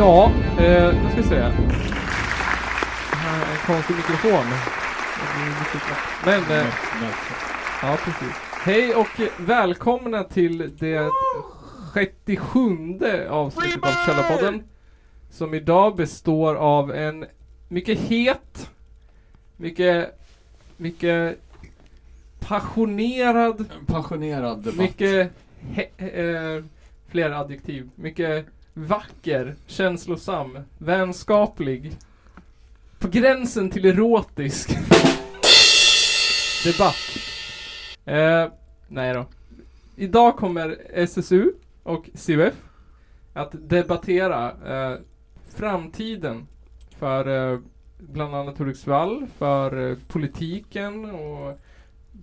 Ja, eh, nu ska vi se. Det här är en konstig mikrofon. Men, eh, ja precis. Hej och välkomna till det 67 avsnittet av Källarpodden. Som idag består av en mycket het, mycket, mycket passionerad, En passionerad debatt. mycket, he, eh, fler adjektiv, mycket vacker, känslosam, vänskaplig, på gränsen till erotisk debatt. Eh, nej då. Idag kommer SSU och CUF att debattera eh, framtiden för eh, bland annat Hudiksvall, för eh, politiken och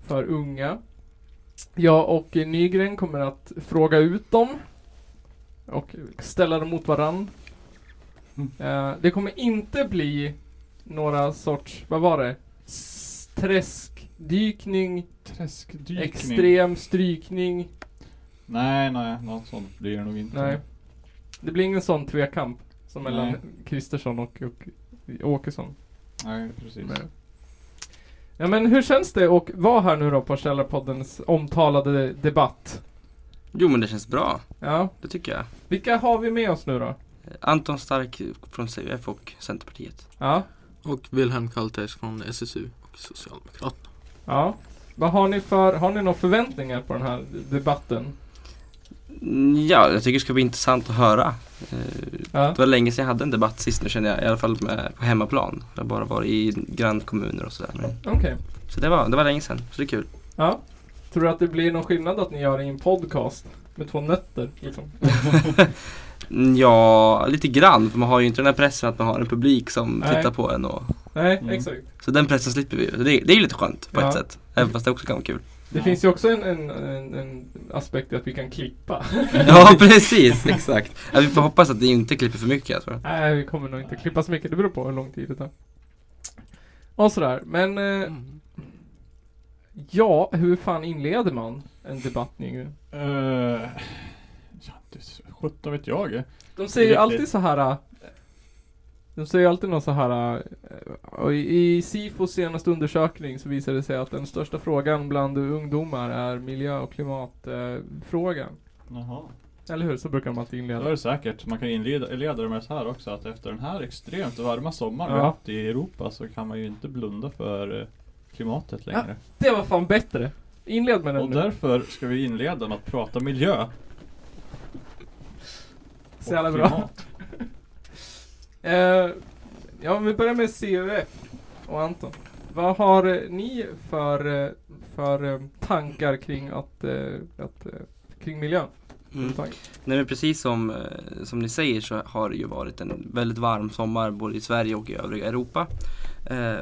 för unga. Jag och Nygren kommer att fråga ut dem och ställa dem mot varann. Mm. Eh, det kommer inte bli några sorts, vad var det? S- Träskdykning, Träskdykning. extrem strykning. Nej, nej, något sånt blir det nog inte. Nej. Det blir ingen sån tvekamp som mellan Nej. Kristersson och, och Åkesson. Nej, precis. Nej. Ja men hur känns det att vara här nu då på Källarpoddens omtalade debatt? Jo men det känns bra, Ja, det tycker jag. Vilka har vi med oss nu då? Anton Stark från CUF och Centerpartiet. Ja, Och Wilhelm Kaltes från SSU och Socialdemokraterna. ja. Vad har ni för, har ni några förväntningar på den här debatten? Ja, jag tycker det ska bli intressant att höra. Eh, Ja, Det var länge sedan jag hade en debatt sist nu känner jag, i alla fall med, på hemmaplan. Jag har bara varit i grannkommuner och sådär. Okej. Så det var, det var länge sedan, så det är kul. Ja. Tror du att det blir någon skillnad att ni gör det i en podcast? Med två nötter liksom? Mm, Ja, lite grann. För man har ju inte den här pressen att man har en publik som Nej. tittar på en. Och, Nej, Mm. exakt. så den pressen slipper vi ju. Det, det är ju lite skönt på Ja. ett sätt. Även fast det också kan vara kul. Det Ja. finns ju också en, en, en, en aspekt i att vi kan klippa. Ja, precis. Exakt. Ja, vi får hoppas att det inte klipper för mycket jag tror. Nej, vi kommer nog inte klippa så mycket. Det beror på hur lång tid det tar. Och sådär. Men eh, Mm. ja, hur fan inleder man en debatt Nygren? Uh, ja, det, sjutton vet jag. De säger ju alltid så här. äh, De säger alltid något så här. Och i, Sifos senaste undersökning så visar det sig att den största frågan bland ungdomar är miljö och klimatfrågan. Jaha. Eller hur? Så brukar de alltid Det inleda. är det säkert. Man kan inleda det med så här också att efter den här extremt varma sommaren vi Ja. haft i Europa så kan man ju inte blunda för eh, klimatet längre. Det var fan bättre! Inled med den Och nu. därför ska vi inleda med att prata miljö. Så jävla bra. Eh, ja, om vi börjar med CUF och Anton. Vad har eh, ni för, eh, för eh, tankar kring att, att kring miljön? Mm. Nej men precis som, som ni säger så har det ju varit en väldigt varm sommar både i Sverige och i övriga Europa. Eh,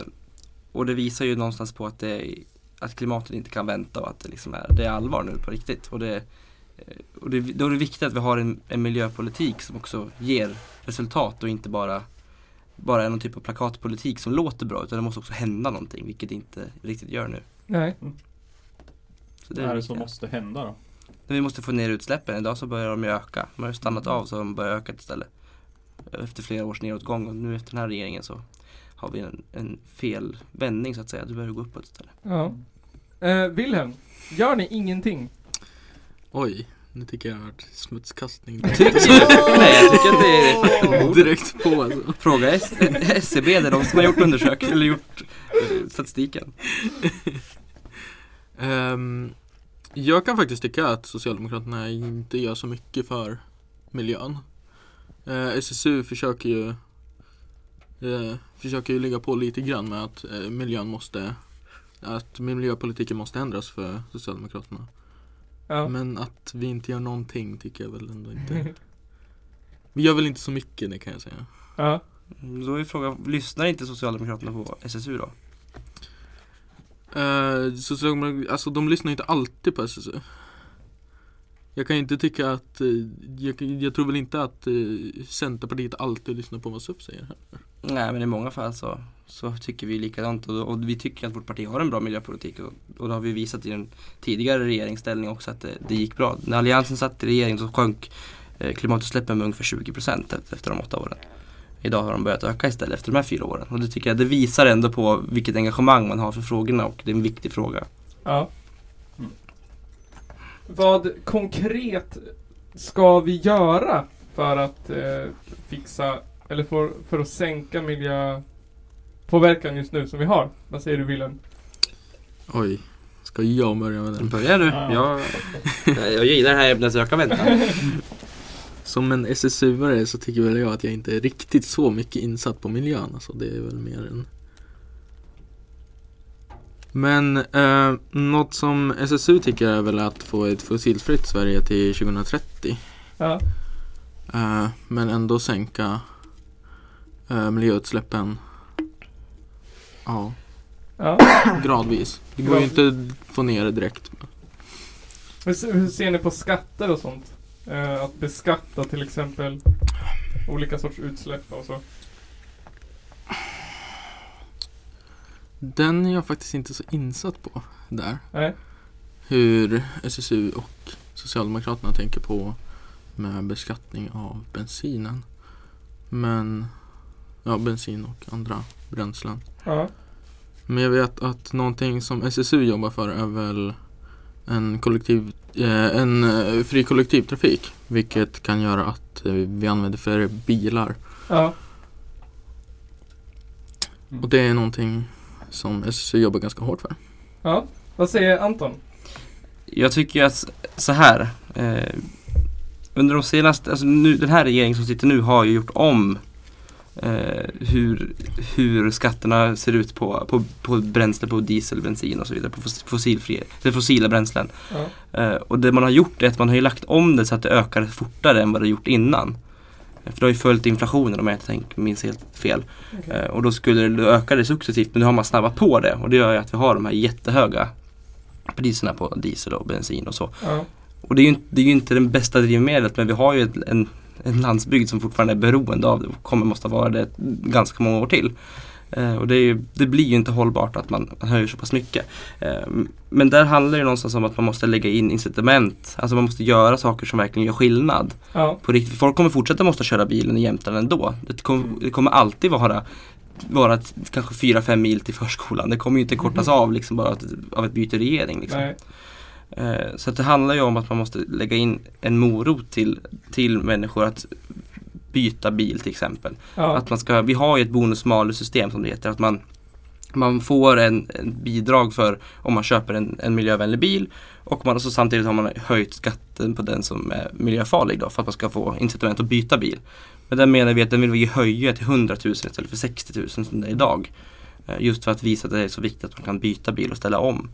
och det visar ju någonstans på att, det, att klimatet inte kan vänta och att det, liksom är, det är allvar nu på riktigt. Och, det, eh, och det, då är det viktigt att vi har en, en miljöpolitik som också ger resultat och inte bara bara är någon typ av plakatpolitik som låter bra utan det måste också hända någonting vilket det inte riktigt gör nu. Nej. Så Vad är det som måste hända då? Men vi måste få ner utsläppen. Idag så börjar de ju öka. De har ju stannat av så de börjar öka istället. Efter flera års nedåtgång och nu efter den här regeringen så har vi en, en fel vändning så att säga. Det börjar gå uppåt istället. Ja. Eh, Wilhelm, gör ni ingenting? Oj, nu tycker jag det har varit smutskastning. Nej jag tycker att det är. Direkt på alltså. Fråga S- SCB, det är de som har gjort undersökningen eller gjort eh, statistiken. Ehm, jag kan faktiskt tycka att Socialdemokraterna inte gör så mycket för miljön. Eh, SSU försöker ju eh, försöker ju ligga på lite grann med att eh, miljön måste att miljöpolitiken måste ändras för Socialdemokraterna. Ja. Men att vi inte gör någonting tycker jag väl ändå inte. Vi gör väl inte så mycket det kan jag säga. ja. Då är frågan, lyssnar inte Socialdemokraterna på SSU då? Uh, Socialdemokraterna, alltså de lyssnar inte alltid på SSU. Jag kan ju inte tycka att, eh, jag, jag tror väl inte att eh, Centerpartiet alltid lyssnar på vad SUF säger. Här. Nej men i många fall så, så tycker vi likadant och, och vi tycker att vårt parti har en bra miljöpolitik och, och det har vi visat i den tidigare regeringsställning också att det, det gick bra. När Alliansen satt i regering så sjönk eh, klimatutsläppen med ungefär 20 procent efter, efter de åtta åren. Idag har de börjat öka istället efter de här fyra åren och det tycker jag det visar ändå på vilket engagemang man har för frågorna och det är en viktig fråga. Ja. Mm. Vad konkret ska vi göra för att eh, fixa, eller för, för att sänka miljöpåverkan just nu som vi har? Vad säger du Willem? Oj, ska jag börja med den? Börjar du? Ja. Jag, jag gillar det här ämnet så jag kan vänta. Som en SSU-are så tycker väl jag att jag inte är riktigt så mycket insatt på miljön. Alltså det är väl mer en Men eh, något som SSU tycker är väl att få ett fossilfritt Sverige till 2030. Ja. Eh, men ändå sänka eh, miljöutsläppen Ja, ja. gradvis. Det går ju inte att få ner det direkt. Hur, se- hur ser ni på skatter och sånt? Eh, att beskatta till exempel olika sorts utsläpp och så. Den är jag faktiskt inte så insatt på där. Nej. Hur SSU och Socialdemokraterna tänker på med beskattning av bensinen. Men, ja bensin och andra bränslen. Ja. Men jag vet att någonting som SSU jobbar för är väl en, kollektiv, eh, en eh, fri kollektivtrafik. Vilket kan göra att eh, vi använder färre bilar. Ja. Och det är någonting som SSU jobbar ganska hårt för. Ja. Vad säger Anton? Jag tycker att så här. Eh, under de senaste, alltså nu, den här regeringen som sitter nu har ju gjort om eh, hur, hur skatterna ser ut på, på, på bränsle, på diesel, bensin och så vidare, på fos- fossilfria, eller fossila bränslen. Ja. Eh, och det man har gjort är att man har ju lagt om det så att det ökar fortare än vad det gjort innan. Eh, För det har ju följt inflationen om jag inte tänk, minns helt fel. Okej. Eh, och då skulle det öka det successivt men nu har man snabbat på det och det gör ju att vi har de här jättehöga priserna på diesel och bensin och så. Ja. Och det är ju, inte- det är ju inte det bästa drivmedlet men vi har ju ett, en, en landsbygd som fortfarande är beroende av det och kommer måste vara det ganska många år till. Eh, och det, ju, det blir ju inte hållbart att man, man höjer så pass mycket. Eh, men där handlar det någonstans om att man måste lägga in incitament. Alltså man måste göra saker som verkligen gör skillnad Ja. på riktigt. Folk kommer fortsätta måste köra bilen i Jämtland ändå. Det kommer, det kommer alltid vara, t- kanske 4-5 mil till förskolan. Det kommer ju inte kortas av liksom bara av ett byte regering. Liksom. Eh, så det handlar ju om att man måste lägga in en morot till, till människor att byta bil till exempel. Ja. Att man ska, vi har ju ett bonus malus system som det heter. Att man, man får en, en bidrag för om man köper en, en miljövänlig bil och man, så samtidigt har man höjt skatten på den som är miljöfarlig då för att man ska få incitament att byta bil. Men den menar vi att den vill vi höja till 100 000 istället för 60 000 som det är idag. Eh, Just för att visa att det är så viktigt att man kan byta bil och ställa om.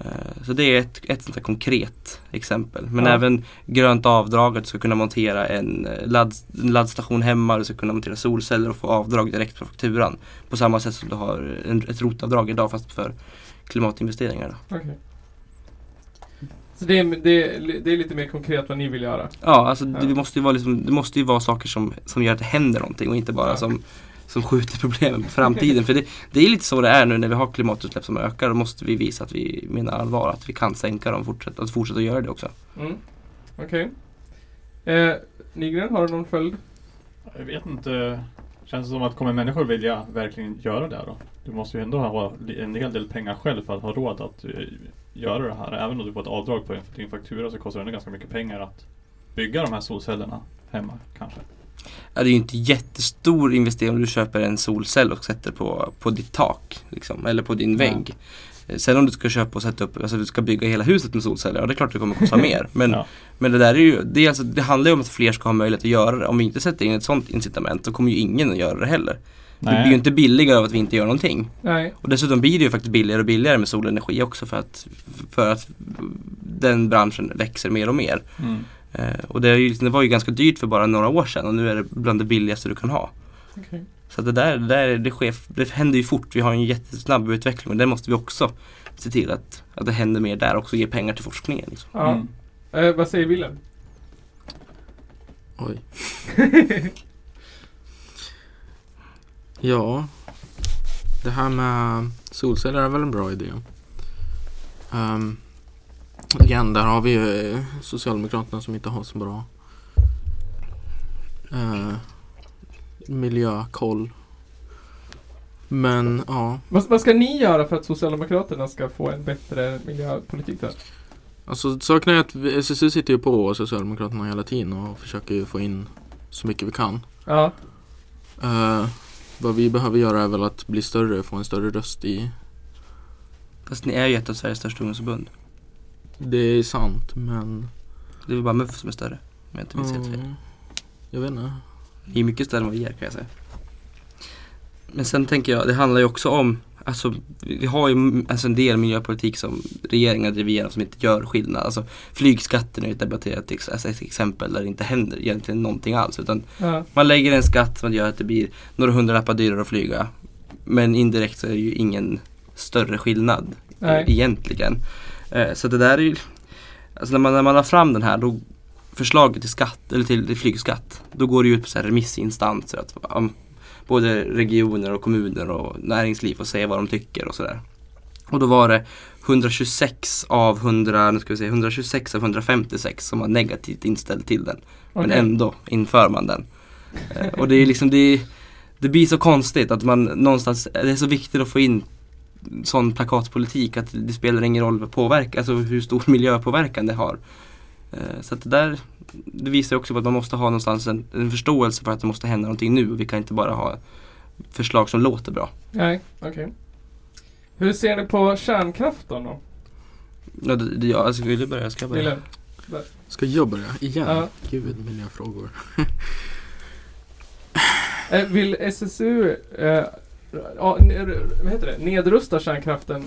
Eh, Så det är ett, ett sånt konkret exempel. Men Ja. även grönt avdrag, att du ska kunna montera en eh, ladd, en laddstation hemma, du ska kunna montera solceller och få avdrag direkt på fakturan. På samma sätt som du har en, ett rotavdrag idag fast för klimatinvesteringar. Okej. Så det är, det, är, det är lite mer konkret vad ni vill göra? Ja, alltså Ja. Det, måste ju vara liksom, det måste ju vara saker som, som gör att det händer någonting och inte bara Ja. som, som skjuter problemen på framtiden. För det, det är lite så det är nu när vi har klimatutsläpp som ökar. Då måste vi visa att vi menar allvar, att vi kan sänka dem och fortsätta, att fortsätta göra det också. Mm. Okej. Eh, Nygren, har du någon följd? Jag vet inte. Känns det som att kommer människor vilja verkligen göra det då? Du måste ju ändå ha en hel del pengar själv för att ha råd att eh, göra det här. Även om du får ett avdrag på din faktura så kostar det ändå ganska mycket pengar att bygga de här solcellerna hemma kanske. Det är ju inte jättestor investering om du köper en solcell och sätter på, på ditt tak. Liksom, eller på din vägg. Eh, Sen om du ska köpa och sätta upp, alltså du ska bygga hela huset med solceller, ja det är klart det kommer kosta mer. Men, Ja. men det där är ju, det, är alltså, det handlar ju om att fler ska ha möjlighet att göra det. Om vi inte sätter in ett sånt incitament så kommer ju ingen att göra det heller. Det blir ju Nej. inte billigare av att vi inte gör någonting. Nej. Och dessutom blir det ju faktiskt billigare och billigare med solenergi också för att, för att den branschen växer mer och mer. Mm. Eh, och det, är ju, det var ju ganska dyrt för bara några år sedan och nu är det bland det billigaste du kan ha. Okej. Så det där, det, där det, sker, det händer ju fort. Vi har en jättesnabb utveckling och det måste vi också se till att, att det händer mer där och också ge pengar till forskningen. Liksom. Ja. Mm. Eh, vad säger Willem? Oj. Ja, det här med solceller är väl en bra idé. Um, igen, där har vi ju eh, Socialdemokraterna som inte har så bra uh, miljökoll. Men ja, Vad, vad ska ni göra för att Socialdemokraterna ska få en bättre miljöpolitik där? alltså saken är att SSU sitter ju på Socialdemokraterna hela tiden och försöker ju få in så mycket vi kan. Ja. Eh, vad vi behöver göra är väl att bli större, få en större röst i Fast ni är ju ett av Sveriges största ungdomsförbund. Det är sant men Det är väl bara MUF som är större. Om jag inte minns helt fel. Mm, Jag vet inte Ni är mycket större än vad vi är kan jag säga. Men sen tänker jag, det handlar ju också om Alltså vi har ju alltså, en del miljöpolitik som regeringen driver igenom som inte gör skillnad. Alltså flygskatten är ju ett debatterat alltså, ett exempel där det inte händer egentligen någonting alls. Utan ja. man lägger en skatt som gör att det blir några hundralappar dyrare att flyga. Men indirekt så är det ju ingen större skillnad Nej. egentligen. Eh, så det där är ju, alltså när man, när man har fram den här då förslaget till skatt, eller till, till flygskatt, då går det ut på så här remissinstanser att både regioner och kommuner och näringsliv får säga vad de tycker och sådär. Och då var det 126 av 100, nu ska vi se, 126 av 156 som var negativt inställd till den. Men Okej. ändå inför man den. Eh, och det är liksom, det, det blir så konstigt att man någonstans, det är så viktigt att få in sån plakatpolitik att det spelar ingen roll vad påverkan, alltså hur stor miljöpåverkan det har. Eh, Så att det där, det visar också på att man måste ha någonstans en, en förståelse för att det måste hända någonting nu och vi kan inte bara ha förslag som låter bra. Nej, okej. Hur ser ni på kärnkraften då? Ja, det, det, ja, alltså, vill du börja? Ska jag börja? Ska jag börja igen? Ja. Gud, miljöfrågor Eh, vill SSU eh, ja, vad heter det? nedrusta kärnkraften?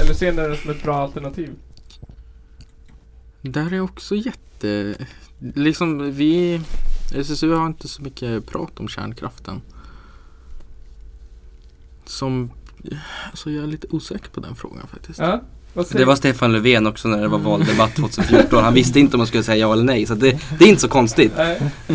Eller ser ni det som ett bra alternativ? Där är också jätte Liksom vi SSU har inte så mycket prat om kärnkraften Som Alltså jag är lite osäker på den frågan faktiskt Ja? Det var Stefan Löfven också när det var valdebatt 2014. Han visste inte om man skulle säga ja eller nej. Så det, det är inte så konstigt. Eh,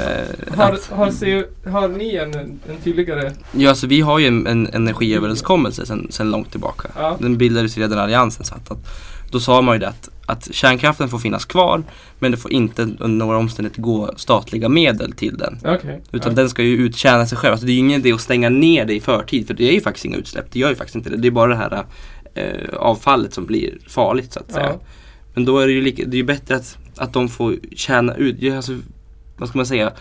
Har, har, se, har ni en, en tydligare... Ja, alltså vi har ju en, en energiöverenskommelse sen långt tillbaka. Ja. Den bildades redan när Alliansen satt. Att, då sa man ju det att, att kärnkraften får finnas kvar men det får inte under några omständigheter gå statliga medel till den. Okej. Utan ja. den ska ju uttjäna sig själv. Alltså det är ju ingen idé att stänga ner det i förtid för det är ju faktiskt inga utsläpp. Det gör ju faktiskt inte det. Det är bara det här eh, avfallet som blir farligt så att säga. Ja. Men då är det ju, lika, det är ju bättre att, att de får tjäna ut, alltså, vad ska man säga,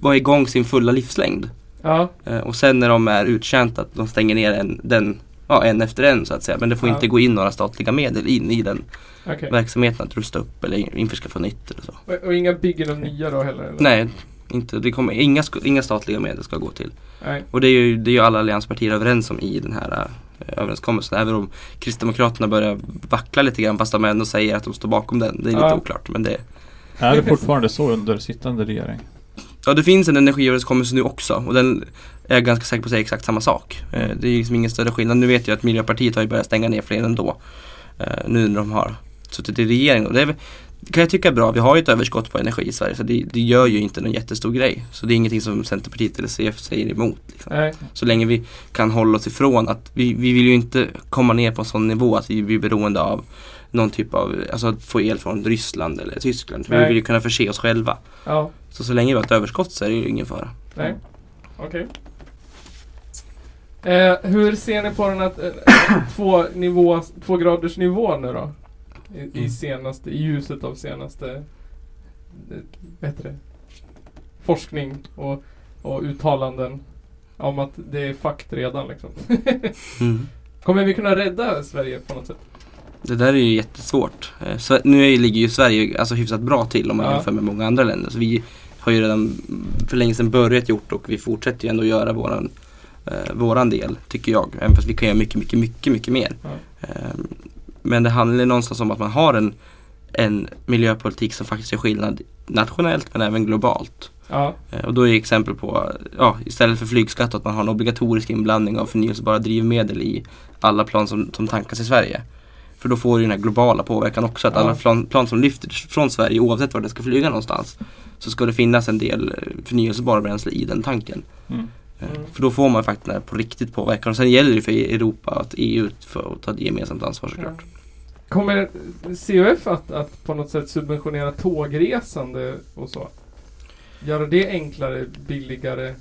vara igång sin fulla livslängd. Ja. Eh, och sen när de är uttjänta att de stänger ner en, den, ja, en efter en så att säga. Men det får Ja. inte gå in några statliga medel in i den Okej. verksamheten att rusta upp eller införskaffa nytt eller så. Och, och inga byggen av nya då heller? Eller? Nej, inte, det kommer, inga, inga statliga medel ska gå till. Nej. Och det är ju, det är ju alla allianspartier överens om i den här överenskommelsen. Även om Kristdemokraterna börjar vackla lite grann fast de ändå säger att de står bakom den. Det är lite Ja. oklart men det Är det fortfarande så under sittande regering? Ja det finns en energiöverenskommelse nu också och den är jag ganska säker på att säga exakt samma sak. Eh, Det är liksom ingen större skillnad. Nu vet jag att Miljöpartiet har ju börjat stänga ner fler ändå. eh, Nu när de har suttit i regering och det är, väl- det kan jag tycka är bra. Vi har ju ett överskott på energi i Sverige så det, det gör ju inte någon jättestor grej. Så det är ingenting som Centerpartiet eller CF säger emot. Liksom. Så länge vi kan hålla oss ifrån att vi, vi vill ju inte komma ner på en sån nivå att vi blir beroende av någon typ av, alltså att få el från Ryssland eller Tyskland. För vi vill ju kunna förse oss själva. Ja. Så så länge vi har ett överskott så är det ju ingen fara. Nej. Okej. Eh, hur ser ni på den här eh, två, nivå, två graders nivån nu då? I, i Mm. senaste, i ljuset av senaste det? forskning och, och uttalanden om att det är fakt redan liksom. Mm. Kommer vi kunna rädda Sverige på något sätt? Det där är ju jättesvårt. Eh, Så, nu ligger ju Sverige alltså hyfsat bra till om man Ja. jämför med många andra länder. Så vi har ju redan för länge sedan börjat gjort och vi fortsätter ju ändå göra våran, eh, våran del, tycker jag. Även fast vi kan göra mycket, mycket, mycket, mycket mer. Ja. Men det handlar någonstans om att man har en, en miljöpolitik som faktiskt gör skillnad nationellt men även globalt. Ja, Eh, Och då är exempel på, ja, istället för flygskatt att man har en obligatorisk inblandning av förnyelsebara drivmedel i alla plan som, som tankas i Sverige. För då får du den här globala påverkan också, att Ja. alla plan, plan som lyfter från Sverige oavsett var det ska flyga någonstans så ska det finnas en del eh, förnyelsebara bränsle i den tanken. Mm. Eh, Mm. För då får man faktiskt på riktigt påverkan. Och sen gäller det för Europa att EU får ta ett gemensamt ansvar såklart. Kommer CUF att, att på något sätt subventionera tågresande och så? Göra det enklare, billigare?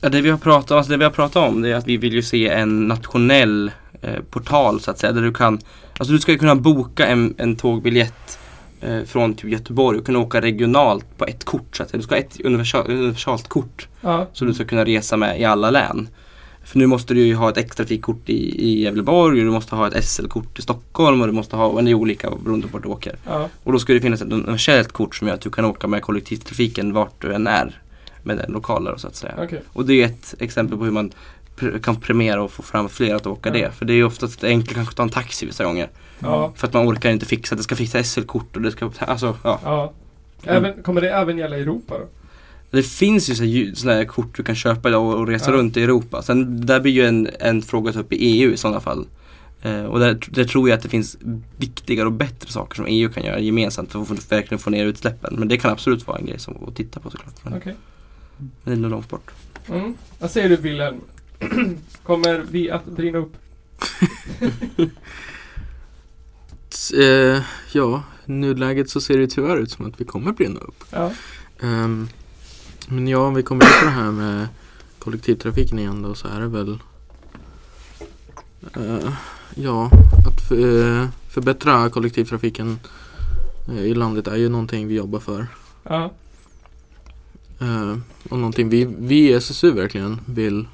Ja, det, vi har pratat, alltså det vi har pratat om det är att vi vill ju se en nationell eh, portal så att säga. Där du kan, alltså du ska kunna boka en, en tågbiljett eh, från typ Göteborg och kunna åka regionalt på ett kort. Så att. Du ska ha ett universal, universalt kort Ja, som du ska kunna resa med i alla län. För nu måste du ju ha ett extra trafikkort i, i Gävleborg och du måste ha ett SL-kort i Stockholm och du måste ha, och det är olika beroende på vart du åker. ja, Och då ska det finnas ett universellt kort som gör att du kan åka med kollektivtrafiken vart du än är. Med den lokala så att säga. okej. Och det är ett exempel på hur man kan premiera och få fram fler att åka det. För det är oftast enkelt kanske att ta en taxi vissa gånger. Ja, För att man orkar inte fixa, det ska fixa SL-kort och det ska, alltså ja. ja. Även, kommer det även gälla Europa då? Det finns ju så här ju- såna här kort du kan köpa idag och, resa Ja. runt i Europa. Sen där blir ju en, en fråga upp i EU i sådana fall. Eh, och där, där tror jag att det finns viktigare och bättre saker som EU kan göra gemensamt för att verkligen få ner utsläppen. Men det kan absolut vara en grej som att titta på såklart. Men, Okej. men det är nog långt bort. Mm. Vad säger du Wilhelm? kommer vi att brinna upp? Eh, ja, i nuläget så ser det tyvärr ut som att vi kommer brinna upp. Ja. Ehm, men ja, om vi kommer in på det här med kollektivtrafiken igen då så är det väl eh, Ja, att eh, förbättra kollektivtrafiken eh, i landet är ju någonting vi jobbar för. Ja. Eh, och någonting vi, vi i SSU verkligen vill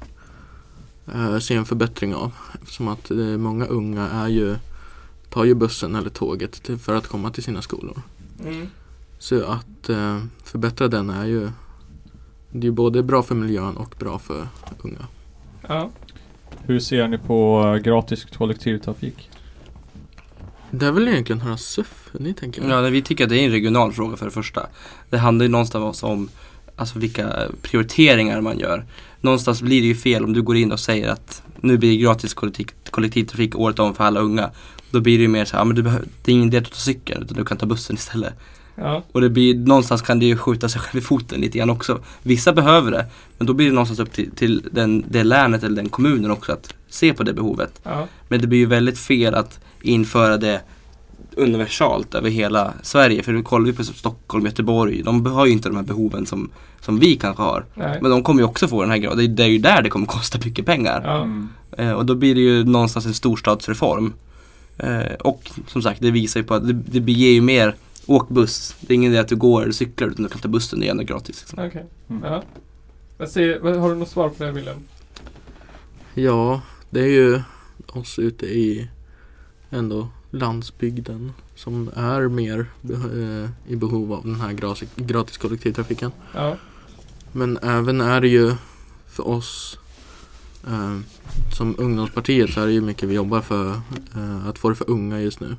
se en förbättring av. Eftersom att eh, många unga är ju, tar ju bussen eller tåget till, för att komma till sina skolor. Mm. Så att eh, förbättra den är ju Det är ju både bra för miljön och bra för unga. Ja. Hur ser ni på eh, gratis kollektivtrafik? Det är väl egentligen höra SUF, ni tänker? Ja, vi tycker att det är en regional fråga för det första. Det handlar ju någonstans om alltså vilka prioriteringar man gör. Någonstans blir det ju fel om du går in och säger att nu blir det gratis kollektiv, kollektivtrafik året om för alla unga. Då blir det ju mer så här, ja, men du behöver, det är ingen idé att tar cykeln utan du kan ta bussen istället. Ja. Och det blir, någonstans kan det ju skjuta sig själv i foten lite grann också. Vissa behöver det, men då blir det någonstans upp till, till den, det länet eller den kommunen också att se på det behovet. Ja. Men det blir ju väldigt fel att införa det universalt över hela Sverige. För nu kollar vi på Stockholm, Göteborg, de har ju inte de här behoven som, som vi kanske har. Nej. Men de kommer ju också få den här graden. Det, är ju där det kommer kosta mycket pengar. Mm. Eh, och då blir det ju någonstans en storstadsreform. Eh, och som sagt, det visar ju på att det, det ger ju mer Åk buss. Det är ingen idé att du går eller cyklar utan du kan ta bussen, det är ändå gratis. Liksom. Okej. Mm. Ja. Har du något svar på det Wilhelm? Ja, det är ju oss ute i ändå landsbygden som är mer eh, i behov av den här gratis, gratis kollektivtrafiken. Ja. Men även är det ju för oss eh, som ungdomspartiet så är det ju mycket vi jobbar för eh, att få det för unga just nu.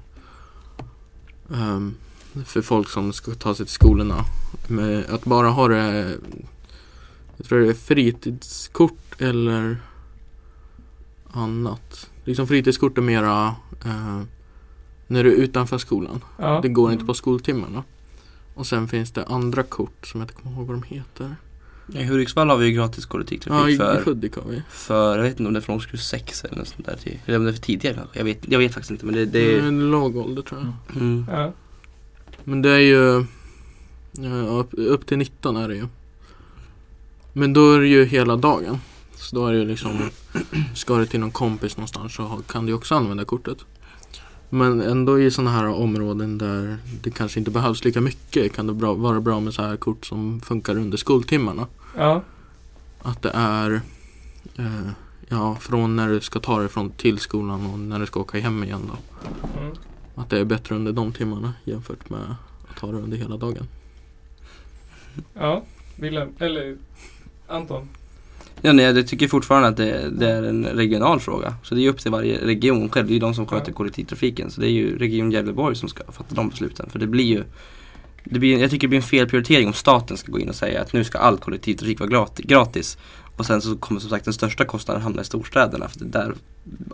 Ehm, för folk som ska ta sig till skolorna. Med att bara ha det, jag tror det är fritidskort eller annat. Liksom fritidskort är mera eh, när du är utanför skolan. Ja. Det går inte på skoltimmarna. Och sen finns det andra kort som jag inte kommer ihåg vad de heter. I Hudiksvall har vi ju gratis Ja, kollektivtrafik i i för, har vi. för, jag vet inte om det är från årskurs 6 eller något sånt där. Till, eller om det är för tidigare kanske. Jag vet, jag vet faktiskt inte men det, det är en låg ålder tror jag. Mm. Mm. Ja. Men det är ju ja, upp, upp till 19 är det ju. Men då är det ju hela dagen. Så då är det ju liksom Ska du till någon kompis någonstans så kan du också använda kortet. Men ändå i sådana här områden där det kanske inte behövs lika mycket kan det bra, vara bra med så här kort som funkar under skoltimmarna. Ja. Att det är eh, Ja, från när du ska ta dig från till skolan och när du ska åka hem igen då. Mm. Att det är bättre under de timmarna jämfört med att ta det under hela dagen. Ja. Wilhelm. Eller Anton. Ja, nej, jag tycker fortfarande att det, det är en regional fråga. Så det är upp till varje region själv. Det är ju de som sköter kollektivtrafiken. Så det är ju Region Gävleborg som ska fatta de besluten. För det blir ju det blir, Jag tycker det blir en felprioritering om staten ska gå in och säga att nu ska all kollektivtrafik vara grat- gratis. Och sen så kommer som sagt den största kostnaden hamna i storstäderna. För det är där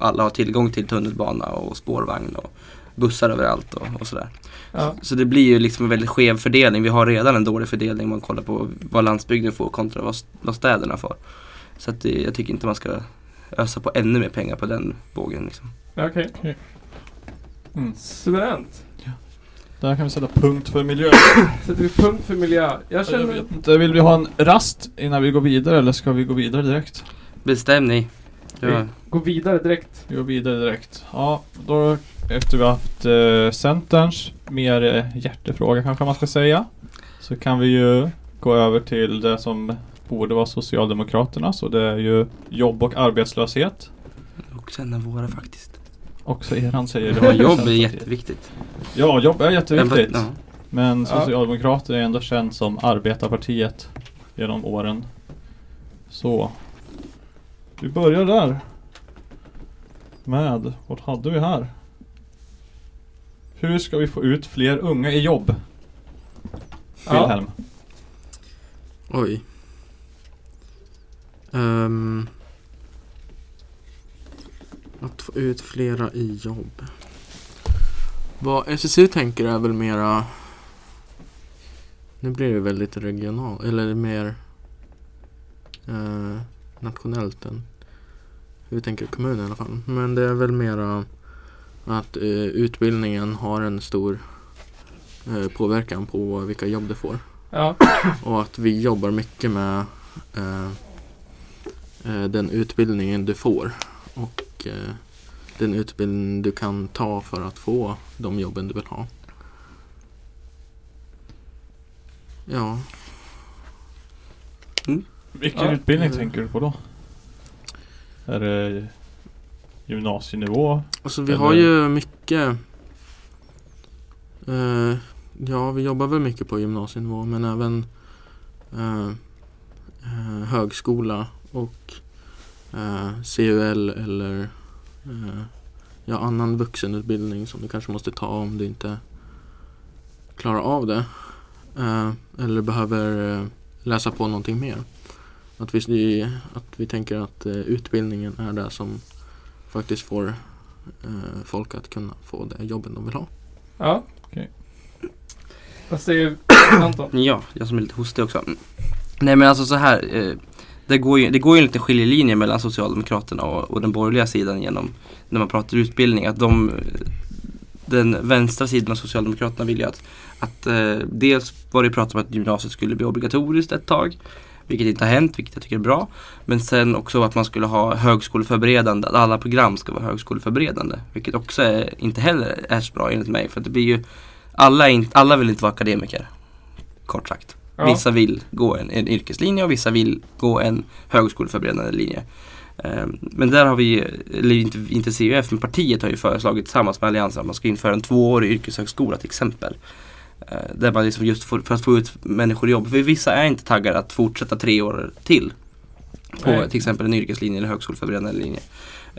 alla har tillgång till tunnelbana och spårvagn och bussar överallt och, och sådär. Ja. Så det blir ju liksom en väldigt skev fördelning. Vi har redan en dålig fördelning om man kollar på vad landsbygden får kontra vad, vad städerna får. Så att det, jag tycker inte man ska ösa på ännu mer pengar på den bågen. Liksom. Okej. Mm. Suveränt. Där kan vi sätta punkt för miljö. Sätter vi punkt för miljö. Jag Jag känner... vet inte, vill vi ha en rast innan vi går vidare eller ska vi gå vidare direkt? Bestäm ni. Ja. Vi går vidare direkt. Vi går vidare direkt. Ja, då efter vi har haft eh, Centerns mer eh, hjärtefråga kanske man ska säga. Så kan vi ju gå över till det som borde vara Socialdemokraterna. Så det är ju jobb och arbetslöshet. Och sen är våra faktiskt. Också eran säger Ja, jobb är jätteviktigt. Ja, jobb är jätteviktigt. Ja. Men Ja. Socialdemokrater är ändå känt som arbetarpartiet genom åren. Så. Vi börjar där. Med, vad hade vi här? Hur ska vi få ut fler unga i jobb? Ja. Wilhelm. Oj. Ehm, att få ut flera i jobb. Vad SSU tänker är väl mera Nu blir det väldigt regionalt eller mer eh, nationellt än hur vi tänker kommunen i alla fall. Men det är väl mera att eh, utbildningen har en stor eh, påverkan på vilka jobb du får. Ja. Och att vi jobbar mycket med eh, den utbildningen du får. Och eh, den utbildning du kan ta för att få de jobben du vill ha. Ja, Vilken Ja. utbildning Mm. tänker du på då? Är det gymnasienivå? alltså vi Eller- har ju mycket eh, Ja, vi jobbar väl mycket på gymnasienivå men även eh, eh, högskola och eh, CUL eller eh, ja, annan vuxenutbildning som du kanske måste ta om du inte klarar av det. Eh, eller behöver eh, läsa på någonting mer. Att vi, att vi tänker att eh, utbildningen är det som faktiskt får eh, folk att kunna få det jobben de vill ha. Ja. Okej. Vad säger Anton? Ja, jag som är lite hostig också. Nej men alltså så här. Eh, det, går ju, det går ju en liten skiljelinje mellan Socialdemokraterna och, och den borgerliga sidan genom när man pratar utbildning. Att de, den vänstra sidan av Socialdemokraterna vill ju att, att eh, dels var det prat om att gymnasiet skulle bli obligatoriskt ett tag. Vilket inte har hänt, vilket jag tycker är bra. Men sen också att man skulle ha högskoleförberedande, att alla program ska vara högskoleförberedande. Vilket också är, inte heller är så bra enligt mig. För att det blir ju, alla, är inte, alla vill inte vara akademiker. Kort sagt. Ja. Vissa vill gå en, en yrkeslinje och vissa vill gå en högskoleförberedande linje. Ehm, Men där har vi, eller inte, inte CUF, men partiet har ju föreslagit tillsammans med Alliansen att man ska införa en tvåårig yrkeshögskola till exempel. Eh, Där man liksom just får, för att få ut människor i jobb. För vissa är inte taggade att fortsätta tre år till. På Nej. till exempel en yrkeslinje eller högskoleförberedande linje.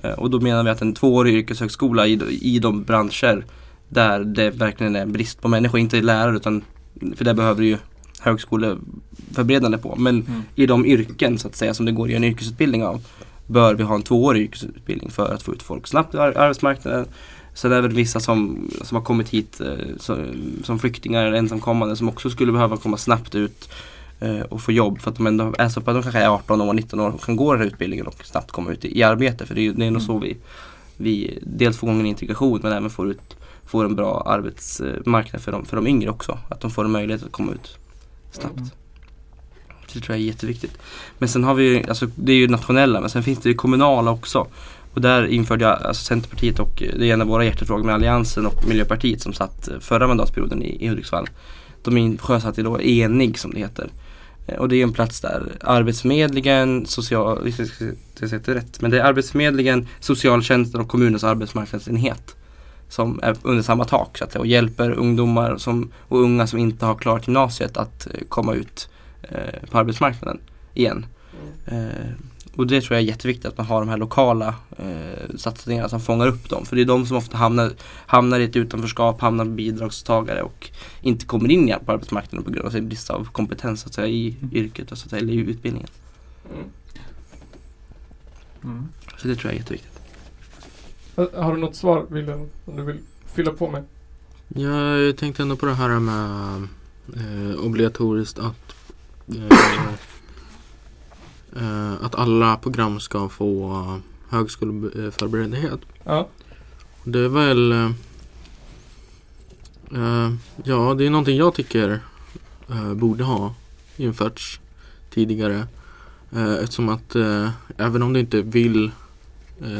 Eh, Och då menar vi att en tvåårig yrkeshögskola i, i de branscher där det verkligen är brist på människor, inte lärare utan för det behöver ju högskoleförberedande på. Men Mm. i de yrken så att säga som det går i en yrkesutbildning av bör vi ha en tvåårig yrkesutbildning för att få ut folk snabbt i ar- arbetsmarknaden. Sen är det väl vissa som, som har kommit hit eh, som, som flyktingar eller ensamkommande som också skulle behöva komma snabbt ut eh, och få jobb för att de ändå är så pass, de kanske är 18 år, 19 år och kan gå den här utbildningen och snabbt komma ut i, i arbete. För det är, det är nog så vi, vi dels får igång en integration men även får, ut, får en bra arbetsmarknad för de, för de yngre också. Att de får en möjlighet att komma ut snabbt. Mm. Det tror jag är jätteviktigt. Men sen har vi ju, alltså det är ju nationella men sen finns det ju kommunala också. Och där införde jag, alltså Centerpartiet och eh, det är en av våra hjärtefrågor med Alliansen och Miljöpartiet som satt eh, förra mandatperioden i, i Hudiksvall. De sjösatte då ENIG som det heter. Eh, och det är en plats där Arbetsförmedlingen, social, det rätt, men det är Arbetsförmedlingen, socialtjänsten och kommunens arbetsmarknadsenhet. Som är under samma tak så att och hjälper ungdomar som, och unga som inte har klarat gymnasiet att eh, komma ut eh, på arbetsmarknaden igen. Eh, Och det tror jag är jätteviktigt att man har de här lokala eh, satsningarna som fångar upp dem. För det är de som ofta hamnar, hamnar i ett utanförskap, hamnar med bidragstagare och inte kommer in på arbetsmarknaden på grund av sin brist av kompetens så att säga, i yrket och så att säga, eller i utbildningen. Mm. Mm. Så det tror jag är jätteviktigt. Har- Har du något svar Wilhelm? Om du vill fylla på med? Ja, jag tänkte ändå på det här med eh, obligatoriskt att eh, eh, att alla program ska få eh, högskoleförberedelse. Ja. Det är väl eh, eh, Ja, det är någonting jag tycker eh, borde ha införts tidigare. Eh, eftersom att eh, även om du inte vill eh,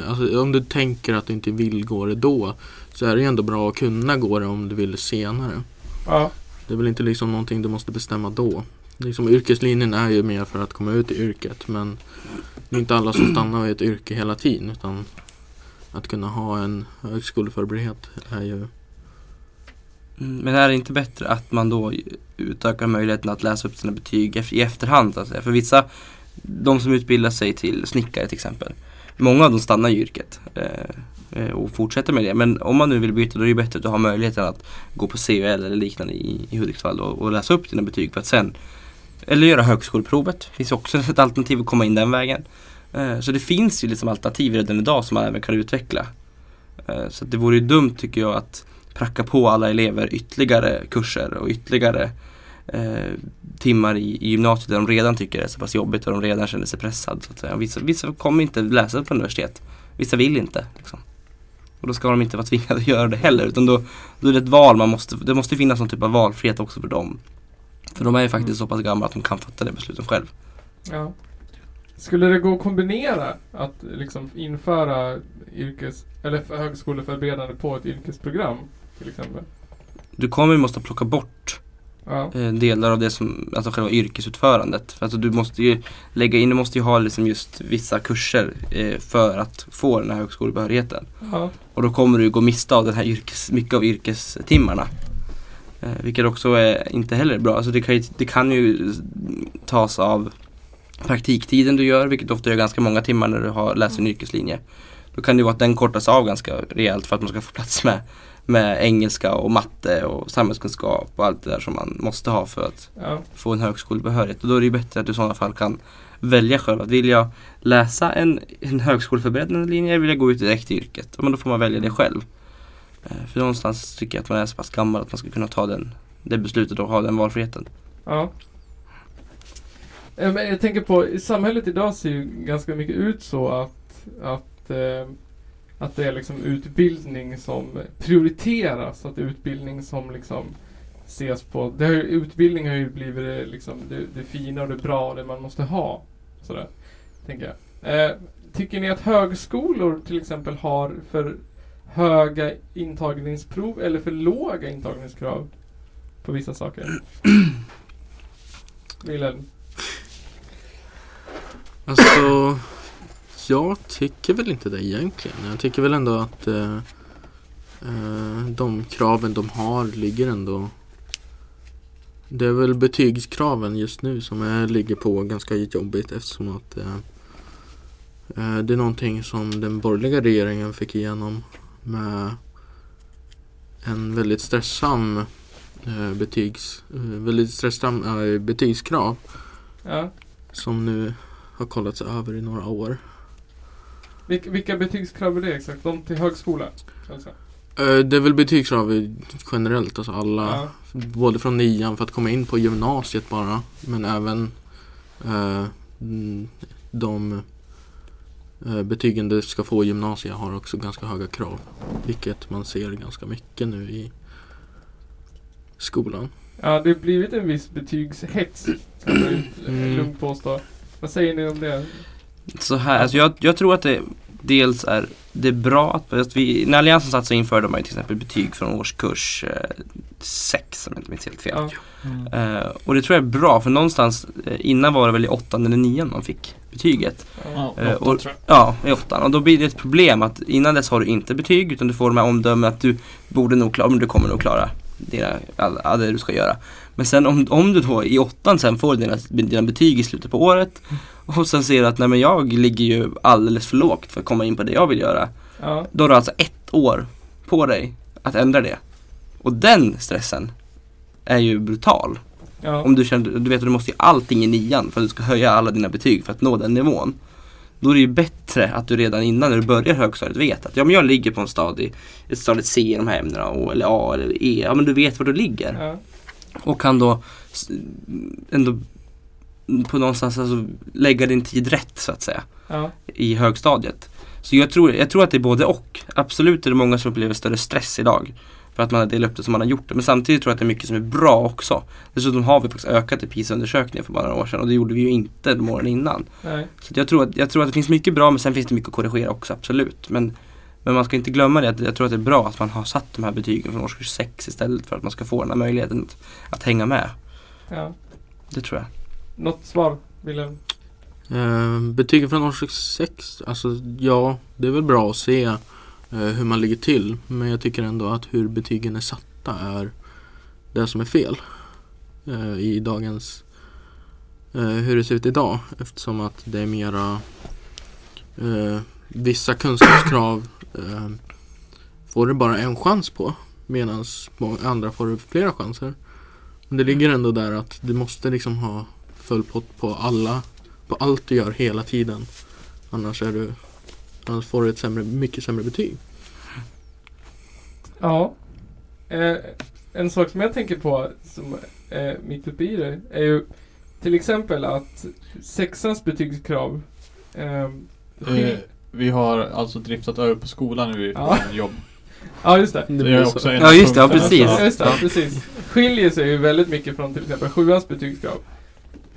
Alltså om du tänker att du inte vill gå det då så är det ju ändå bra att kunna gå det om du vill senare. Ja. Det är väl inte liksom någonting du måste bestämma då. Liksom yrkeslinjen är ju mer för att komma ut i yrket men det är inte alla som stannar vid ett yrke hela tiden utan att kunna ha en högskoleförberedhet är ju Mm, Men är det inte bättre att man då utökar möjligheten att läsa upp sina betyg i efterhand? så att säga? För vissa, de som utbildar sig till snickare till exempel, många av dem stannar i yrket eh, eh, och fortsätter med det. Men om man nu vill byta då är det bättre att du har möjligheten att gå på CUL eller liknande i, i Hudiksvall och, och läsa upp dina betyg för att sen eller göra högskoleprovet. Det finns också ett alternativ att komma in den vägen. Eh, så det finns ju liksom alternativ redan idag som man även kan utveckla. Eh, så det vore ju dumt tycker jag att pracka på alla elever ytterligare kurser och ytterligare eh, timmar i, i gymnasiet där de redan tycker det är så pass jobbigt och de redan känner sig pressad. Så att säga. Och Vissa, vissa kommer inte läsa på universitet. Vissa vill inte. Liksom. Och då ska de inte vara tvingade att göra det heller. Utan då, då är det ett val man måste, det måste finnas någon typ av valfrihet också för dem. För de är ju faktiskt så pass gamla att de kan fatta det beslutet själv. Ja. Skulle det gå att kombinera att liksom införa yrkes eller för- högskoleförberedande på ett yrkesprogram till exempel? Du kommer ju måste plocka bort Ja. eh, delar av det som, alltså själva yrkesutförandet. För alltså du måste ju lägga in, du måste ju ha liksom just vissa kurser eh, för att få den här högskolebehörigheten. Ja. Och då kommer du gå miste av den här yrkes, mycket av yrkestimmarna. Eh, vilket också är inte heller bra. Alltså det, kan ju, det kan ju tas av praktiktiden du gör, vilket ofta gör ganska många timmar när du har läst en yrkeslinje. Då kan det vara att den kortas av ganska rejält för att man ska få plats med, med engelska och matte och samhällskunskap och allt det där som man måste ha för att Ja. få en högskolebehörighet. Och då är det ju bättre att du i sådana fall kan välja själv. Att vill jag läsa en, en högskoleförberedande linje eller vill jag gå ut direkt i yrket? Men då får man välja det själv. Eh, För någonstans tycker jag att man är så pass gammal att man ska kunna ta den, det beslutet och ha den valfriheten. Ja. Eh, Men jag tänker på, samhället idag ser ju ganska mycket ut så att, att, eh, att det är liksom utbildning som prioriteras. Att det är utbildning som liksom ses på. Det har utbildning har ju blivit det, liksom, det, det fina och det bra och det man måste ha. Sådär, tänker jag. Eh, tycker ni att högskolor till exempel har för höga intagningsprov eller för låga intagningskrav på vissa saker? Wilhelm? Alltså Jag tycker väl inte det egentligen. Jag tycker väl ändå att eh, eh, de kraven de har ligger ändå Det är väl betygskraven just nu som är, ligger på ganska jobbigt eftersom att eh, eh, det är någonting som den borgerliga regeringen fick igenom med en väldigt stressam eh, betygs, väldigt stressam eh, betygskrav Ja. som nu har kollats över i några år. Vilka, vilka betygskrav är det exakt? De till högskola? Alltså. Eh, Det är väl betygskrav generellt, alltså alla. Ja. Både från nian för att komma in på gymnasiet bara. Men även eh, de eh, betygen du ska få i gymnasiet har också ganska höga krav. Vilket man ser ganska mycket nu i skolan. ja, det har blivit en viss betygshets. Kan man Mm. lugnt påstå. Vad säger ni om det? Så här, alltså jag, jag tror att det dels är det är bra att, att vi, när Alliansen satt så införde man ju till exempel betyg från årskurs 6 om jag inte minns helt fel. Ja. Mm. Eh, och det tror jag är bra för någonstans eh, innan var det väl i åttan eller nian man fick betyget. Ja. Ja, Eh, och-. Ja, i åttan. Och då blir det ett problem att innan dess har du inte betyg utan du får de här omdömen att du borde nog klara, men du kommer nog klara dina, all, all det du ska göra. Men sen om, om du då i åttan sen får dina, dina betyg i slutet på året och sen ser du att nej men jag ligger ju alldeles för lågt för att komma in på det jag vill göra. Ja, Då har du alltså ett år på dig att ändra det. Och den stressen är ju brutal. ja, Om du känner, du vet att du måste göra allting i nian för att du ska höja alla dina betyg för att nå den nivån. Då är det ju bättre att du redan innan när du börjar högstadiet vet att ja men jag ligger på en stadie, ett stadiet C i de här ämnena och, eller A eller E. Ja men du vet var du ligger. ja, Och kan då ändå på någonstans alltså lägga din tid rätt så att säga ja, i högstadiet. Så jag tror, jag tror att det är både och. Absolut är det många som upplever större stress idag. För att man har delat upp det som man har gjort det. Men samtidigt tror jag att det är mycket som är bra också. Dessutom har vi faktiskt ökat i PISA-undersökningen för bara några år sedan och det gjorde vi ju inte de åren innan. nej, Så jag, tror att, jag tror att det finns mycket bra men sen finns det mycket att korrigera också, absolut. Men, men man ska inte glömma det, att jag tror att det är bra att man har satt de här betygen från årskurs 6 istället för att man ska få den här möjligheten att, att hänga med. ja. Det tror jag. Något svar, Wilhelm? Eh, betygen från årskurs 6, alltså ja, det är väl bra att se eh, hur man ligger till. Men jag tycker ändå att hur betygen är satta är det som är fel eh, i dagens, eh, hur det ser ut idag. Eftersom att det är mera eh, vissa kunskapskrav eh, får du bara en chans på. Medan andra får du flera chanser. Men det ligger ändå där att du måste liksom ha full pott på alla på allt du gör hela tiden. Annars är du Annars får du ett sämre, mycket sämre betyg. Ja. Eh, en sak som jag tänker på som är mitt uppe i det är ju till exempel att sexans betygskrav eh, Eh, vi har alltså driftat över på skolan nu i Ja. jobb. Ja just det. Det är också en Ja, just det, ja, precis. Ja, just det, Ja. precis. Skiljer sig ju väldigt mycket från till exempel sjuans betygskrav.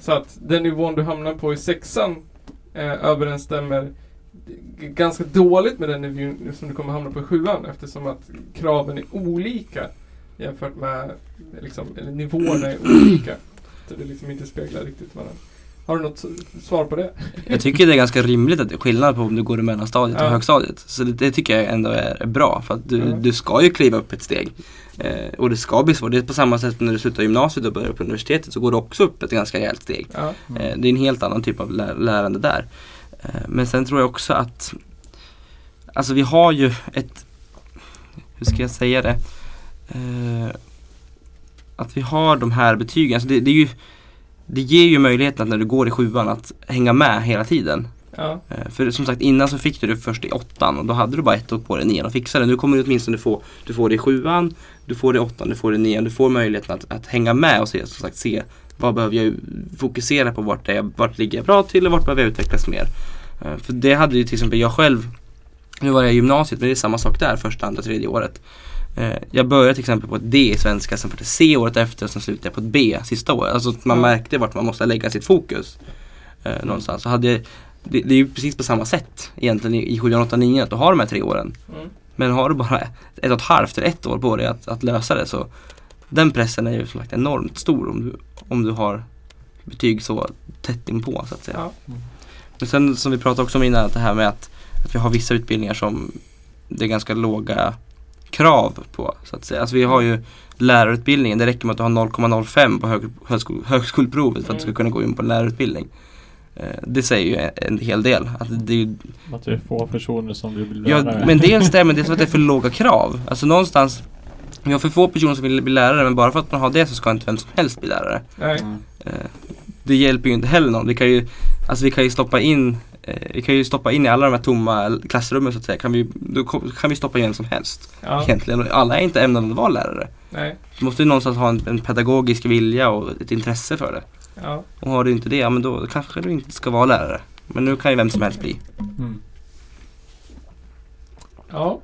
Så att den nivån du hamnar på i sexan eh, överensstämmer ganska dåligt med den nivån som du kommer hamna på i sjuan eftersom att kraven är olika jämfört med liksom, eller nivåerna är olika. Så det liksom inte speglar riktigt varandra. Har du något svar på det? Jag tycker det är ganska rimligt att det är skillnad på om du går i mellanstadiet Ja. och högstadiet. Så det, det tycker jag ändå är, bra för att du, Ja. du ska ju kliva upp ett steg. Eh, och det ska bli svårt. Det är på samma sätt när du slutar gymnasiet och börjar på universitetet så går du också upp ett ganska rejält steg. Ja. Mm. Eh, det är en helt annan typ av lä- lärande där. Eh, men sen tror jag också att Alltså vi har ju ett Hur ska jag säga det? Eh, att vi har de här betygen. Alltså det, det, är ju, det ger ju möjligheten att när du går i sjuan att hänga med hela tiden. Ja. Eh, För som sagt innan så fick du det först i åttan och då hade du bara ett år på dig nian att fixa det. Nu kommer du åtminstone få, du får det i sjuan, du får det i åttan, du får det i nian. Du får möjligheten att, att hänga med och se, som sagt, se vad behöver jag fokusera på, vart, jag, vart ligger jag bra till och vart behöver jag utvecklas mer. Eh, För det hade ju till exempel jag själv, nu var jag i gymnasiet men det är samma sak där första, andra, tredje året. Eh, Jag började till exempel på ett D i svenska, sen på ett C året efter och sen slutade jag på ett B sista året. Alltså man märkte vart man måste lägga sitt fokus. Eh, någonstans. Så hade jag, det, det är ju precis på samma sätt egentligen i, i 7, 8, 9 att du har de här tre åren. Mm. Men har du bara ett och ett halvt eller ett år på dig att, att lösa det så den pressen är ju som sagt enormt stor om du, om du har betyg så tätt inpå så att säga. Ja. Men sen som vi pratade också om innan, det här med att, att vi har vissa utbildningar som det är ganska låga krav på så att säga. Alltså vi har ju lärarutbildningen, det räcker med att du har 0,05 på hög, högskol, högskoleprovet för att du ska Mm. kunna gå in på en lärarutbildning. Eh, Det säger ju en, hel del. Att det är ju Att det är få personer som vill bli Ja, lärare. men det stämmer. Det är så att det är för låga krav. Alltså någonstans vi har för få personer som vill bli lärare men bara för att man har det så ska inte vem som helst bli lärare. Nej. Mm. Eh, Det hjälper ju inte heller någon. Vi kan ju, alltså vi kan ju stoppa in vi kan ju stoppa in i alla de här tomma klassrummen så att säga. Kan vi, då kan vi stoppa in vem som helst. Ja. Egentligen. Alla är inte ämnade att vara lärare. Nej. Du måste ju någonstans ha en, en pedagogisk vilja och ett intresse för det. Ja. Och har du inte det, ja men då kanske du inte ska vara lärare. Men nu kan ju vem som helst bli. Mm. Ja.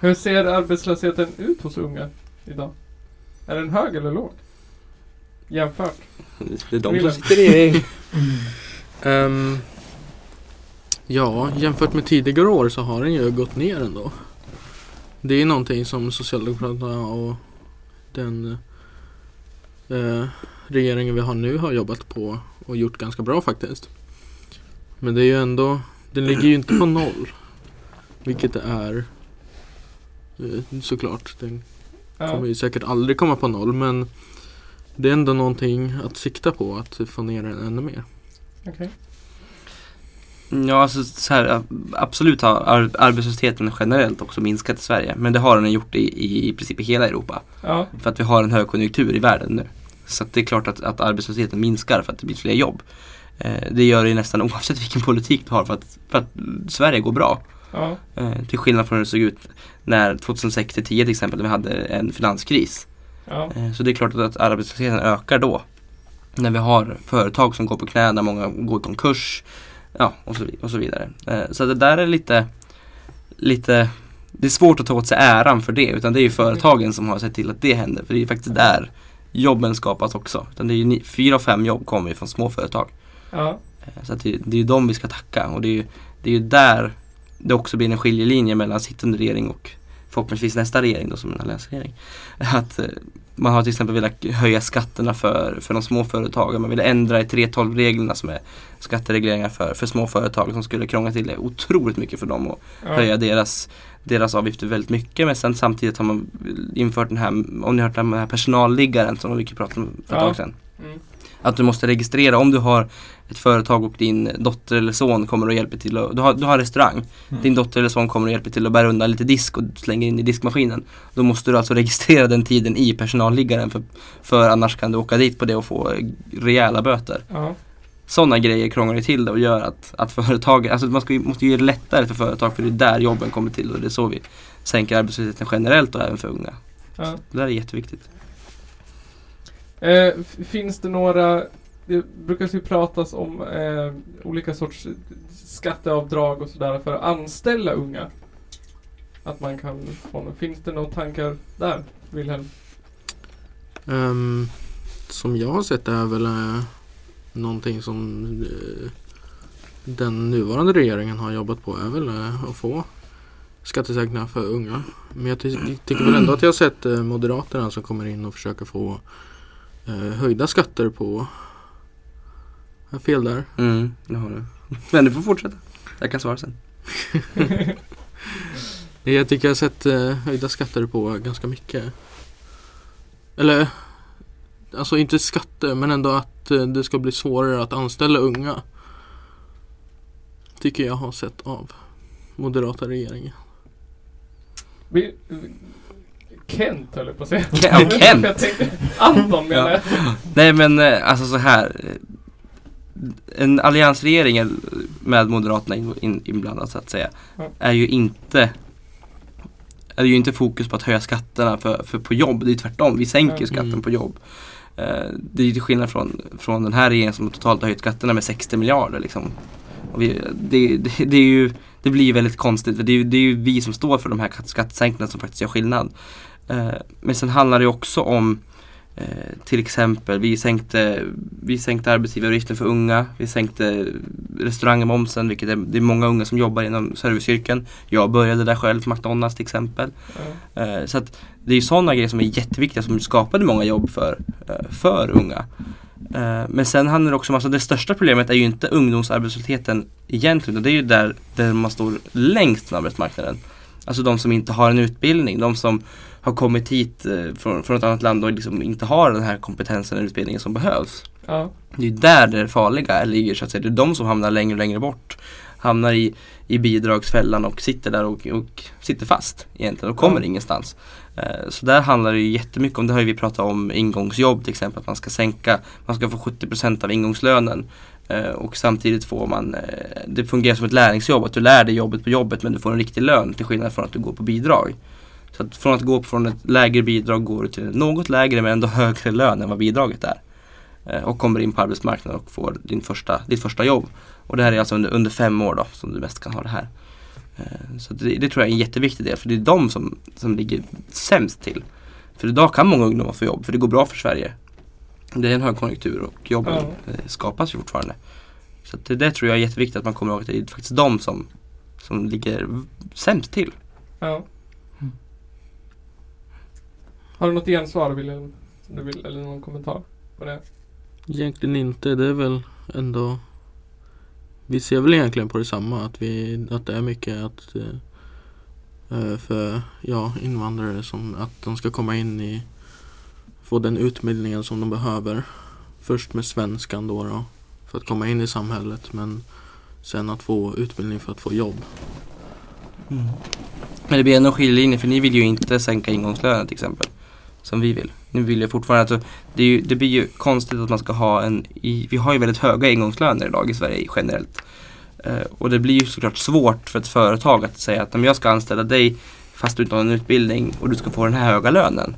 Hur ser arbetslösheten ut hos unga idag? Är den hög eller låg? Jämfört? Det är de som sitter i regering. Ja, jämfört med tidigare år så har den ju gått ner ändå. Det är någonting som Socialdemokraterna och den eh, regeringen vi har nu har jobbat på och gjort ganska bra faktiskt. Men det är ju ändå, den ligger ju inte på noll. Vilket det är eh, såklart. Den kommer ju säkert aldrig komma på noll men det är ändå någonting att sikta på att få ner den ännu mer. Okej. Ja, alltså så här, absolut har ar- arbetslösheten generellt också minskat i Sverige. Men det har den gjort i, i, i princip i hela Europa. Ja. För att vi har en högkonjunktur i världen nu. Så att det är klart att, att arbetslösheten minskar för att det blir fler jobb. Eh, det gör det ju nästan oavsett vilken politik du har för att, för att Sverige går bra. Ja. Eh, till skillnad från hur det såg ut när 2006 till 10 till exempel, när vi hade en finanskris. Ja. Eh, så det är klart att arbetslösheten ökar då. När vi har företag som går på knäna, många går i konkurs. Ja, och så, och så vidare. Eh, så det där är lite, lite Det är svårt att ta åt sig äran för det, utan det är ju företagen som har sett till att det händer. För det är ju faktiskt där jobben skapas också. Utan det är ju fyra av fem jobb kommer ju från små företag. Ja. Eh, Så det, det är ju dem vi ska tacka och det är ju, det är ju där det också blir en skiljelinje mellan sittande regering och förhoppningsvis nästa regering då som en alliansregering. Att eh, man har till exempel velat höja skatterna för, för de små företagen. Man vill ändra i 3.12-reglerna som är skatteregleringar för, för små företag som skulle krångla till det otroligt mycket för dem och Ja. höja deras, deras avgifter väldigt mycket. Men sen samtidigt har man infört den här, om ni har hört den här personalliggaren som vi pratade om för ett Ja. tag sedan. Mm. Att du måste registrera om du har ett företag och din dotter eller son kommer och hjälper till att, du har, du har en restaurang. Mm. Din dotter eller son kommer och hjälper till att bära undan lite disk och slänger in i diskmaskinen. Då måste du alltså registrera den tiden i personalliggaren för, för annars kan du åka dit på det och få rejäla böter. Ja. Sådana grejer krånglar ju till det och gör att, att företag, alltså man ska, måste ju göra det lättare för företag för det är där jobben kommer till och det är så vi sänker arbetslösheten generellt och även för unga. Ja. Det där är jätteviktigt. Eh, finns det några, det brukar ju pratas om eh, olika sorts skatteavdrag och sådär för att anställa unga. Att man kan få. Finns det några tankar där, Wilhelm? Um, som jag har sett det är väl eh, någonting som eh, den nuvarande regeringen har jobbat på är väl eh, att få skattesänkningar för unga. Men jag ty- tycker väl ändå att jag har sett eh, Moderaterna som kommer in och försöker få eh, höjda skatter på har jag fel där? Mm, det har du. Men du får fortsätta. Jag kan svara sen. Jag tycker jag har sett eh, höjda skatter på ganska mycket. Eller Alltså inte skatter men ändå att eh, det ska bli svårare att anställa unga. Tycker jag har sett av moderata regeringen. Vi, Kent höll jag på att säga. Ken- Kent? Anton menar jag. Nej men eh, alltså så här. En alliansregering med Moderaterna in, in, inblandat så att säga. Är ju inte är ju inte fokus på att höja skatterna för, för på jobb. Det är tvärtom. Vi sänker Ja. skatten Mm. på jobb. Eh, det är ju till skillnad från, från den här regeringen som totalt har höjt skatterna med 60 miljarder liksom. Vi, det, det, det är ju det blir väldigt konstigt för det är, ju, det är ju vi som står för de här skattesänkningarna som faktiskt gör skillnad. Eh, men sen handlar det också om till exempel vi sänkte, vi sänkte arbetsgivaravgiften för unga, vi sänkte restaurangmomsen vilket är, det är många unga som jobbar inom serviceyrken. Jag började där själv på McDonalds till exempel. Eh, så att det är ju sådana grejer som är jätteviktiga som skapade många jobb för, eh, för unga. Eh, men sen handlar det också om, alltså det största problemet är ju inte ungdomsarbetslösheten egentligen, det är ju där, där man står längst från arbetsmarknaden. Alltså de som inte har en utbildning, de som har kommit hit eh, från, från ett annat land och liksom inte har den här kompetensen eller utbildningen som behövs. Ja. Det är där det farliga ligger så att säga. Det är de som hamnar längre och längre bort. Hamnar i, i bidragsfällan och sitter där och, och sitter fast egentligen och kommer Ja. ingenstans. Eh, Så där handlar det ju jättemycket om, det har ju vi pratat om ingångsjobb till exempel, att man ska sänka, man ska få 70% av ingångslönen. Eh, Och samtidigt får man, det fungerar som ett lärlingsjobb, att du lär dig jobbet på jobbet men du får en riktig lön till skillnad från att du går på bidrag. Så att från att gå från ett lägre bidrag går du till något lägre men ändå högre lön än vad bidraget är. Eh, Och kommer in på arbetsmarknaden och får din första, ditt första jobb. Och det här är alltså under, under fem år då som du mest kan ha det här. Eh, Så det, det tror jag är en jätteviktig del för det är de som, som ligger sämst till. För idag kan många ungdomar få jobb för det går bra för Sverige. Det är en högkonjunktur och jobben Ja. eh, skapas ju fortfarande. Så det, det tror jag är jätteviktigt att man kommer ihåg att det är faktiskt de som, som ligger sämst till. ja. Har du något gensvar Wilhelm? Som du vill, eller någon kommentar på det? Egentligen inte. Det är väl ändå Vi ser väl egentligen på detsamma att, vi, att det är mycket att eh, eh, för ja, invandrare som att de ska komma in i få den utbildningen som de behöver. Först med svenskan då, då för att komma in i samhället men sen att få utbildning för att få jobb. Mm. Men det blir ändå en skiljelinje för ni vill ju inte sänka ingångslönen till exempel. Som vi vill. Nu vill jag fortfarande, alltså, det, är ju, det blir ju konstigt att man ska ha en, i, vi har ju väldigt höga ingångslöner idag i Sverige generellt. Eh, och det blir ju såklart svårt för ett företag att säga att om jag ska anställa dig fast du inte har en utbildning och du ska få den här höga lönen.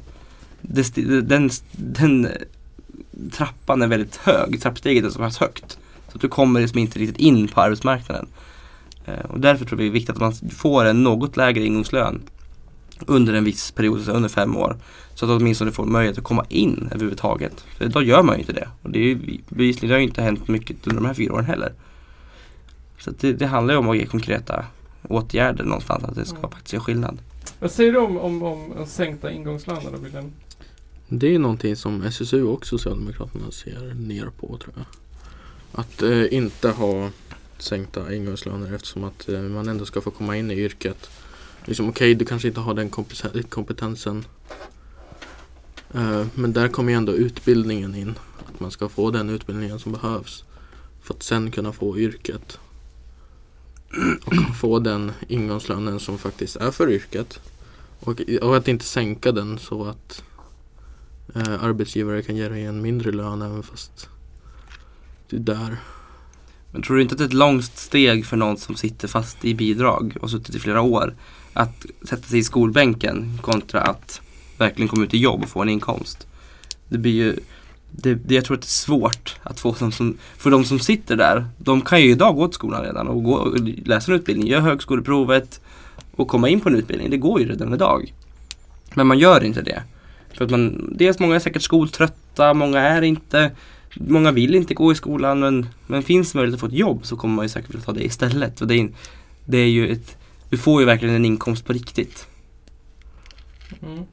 Det, den, den trappan är väldigt hög, trappsteget är så pass högt. Så att du kommer liksom inte riktigt in på arbetsmarknaden. Eh, Och därför tror vi det är viktigt att man får en något lägre ingångslön under en viss period, så under fem år. Så att åtminstone får möjlighet att komma in överhuvudtaget. För idag gör man ju inte det. Och det är ju bevisligen, det har ju inte hänt mycket under de här fyra åren heller. Så att det, det handlar ju om att ge konkreta åtgärder någonstans, att det ska Mm. faktiskt göra skillnad. Vad säger du om, om, om sänkta ingångslöner då, Wilhelm? Det är någonting som SSU och Socialdemokraterna ser ner på tror jag. Att eh, inte ha sänkta ingångslöner eftersom att eh, man ändå ska få komma in i yrket. Liksom, Okej, du kanske inte har den kompeten- kompetensen. Eh, men där kommer ju ändå utbildningen in. Att man ska få den utbildningen som behövs. För att sen kunna få yrket. Och få den ingångslönen som faktiskt är för yrket. Och, och att inte sänka den så att eh, arbetsgivare kan ge dig en mindre lön även fast du är där. Men tror du inte att det är ett långt steg för någon som sitter fast i bidrag och suttit i flera år att sätta sig i skolbänken kontra att verkligen komma ut i jobb och få en inkomst? Det blir ju, det, det, jag tror att det är svårt att få dem som, för de som sitter där, de kan ju idag gå till skolan redan och, gå, och läsa en utbildning, göra högskoleprovet och komma in på en utbildning. Det går ju redan idag. Men man gör inte det. För att man, dels många är säkert skoltrötta, många är inte Många vill inte gå i skolan men, men finns möjlighet att få ett jobb så kommer man ju säkert vilja ta det istället. För det är, det är ju ett, du får ju verkligen en inkomst på riktigt. Mm.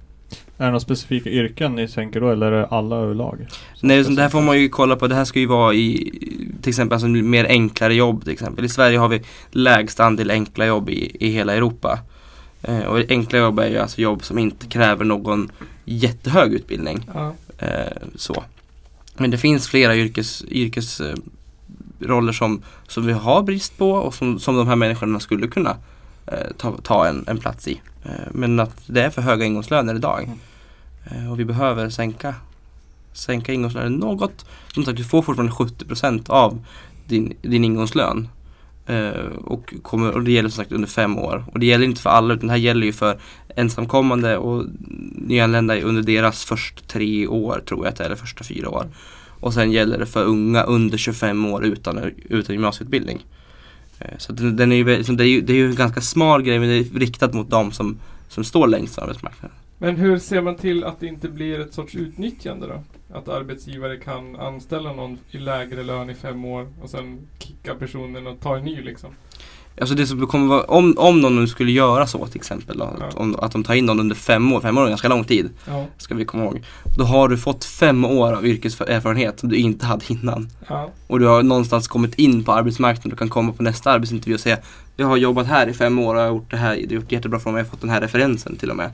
Är det några specifika yrken ni tänker då eller är det alla överlag? Nej, det här får man ju kolla på. Det här ska ju vara i till exempel alltså mer enklare jobb till exempel. I Sverige har vi lägst andel enkla jobb i, i hela Europa. Eh, och enkla jobb är ju alltså jobb som inte kräver någon jättehög utbildning. Ja. Eh, så. Men det finns flera yrkes, yrkes eh, roller som, som vi har brist på och som, som de här människorna skulle kunna ta, ta en, en plats i. Eh, men att det är för höga ingångslöner idag. Mm. Eh, och vi behöver sänka, sänka ingångslönen något. Som sagt, du får fortfarande 70% av din, din ingångslön. Eh, och, kommer, och det gäller som sagt under fem år. Och det gäller inte för alla utan det här gäller ju för ensamkommande och nyanlända under deras första tre år tror jag att det är, eller första fyra år. Och sen gäller det för unga under 25 år utan, utan gymnasieutbildning. Eh, så den, den är ju, det, är ju, det är ju en ganska smal grej men det är riktat mot de som, som står längst från arbetsmarknaden. Men hur ser man till att det inte blir ett sorts utnyttjande då? Att arbetsgivare kan anställa någon i lägre lön i fem år och sen kicka personen och ta en ny liksom. Alltså det som kommer vara, om, om någon nu skulle göra så till exempel, då, att, Ja. om, att de tar in någon under fem år, fem år är ganska lång tid, Ja. ska vi komma ihåg. Då har du fått fem år av yrkeserfarenhet som du inte hade innan. Ja. Och du har någonstans kommit in på arbetsmarknaden, du kan komma på nästa arbetsintervju och säga Jag har jobbat här i fem år och jag har gjort det här, det har gjort jättebra för mig, jag har fått den här referensen till och med.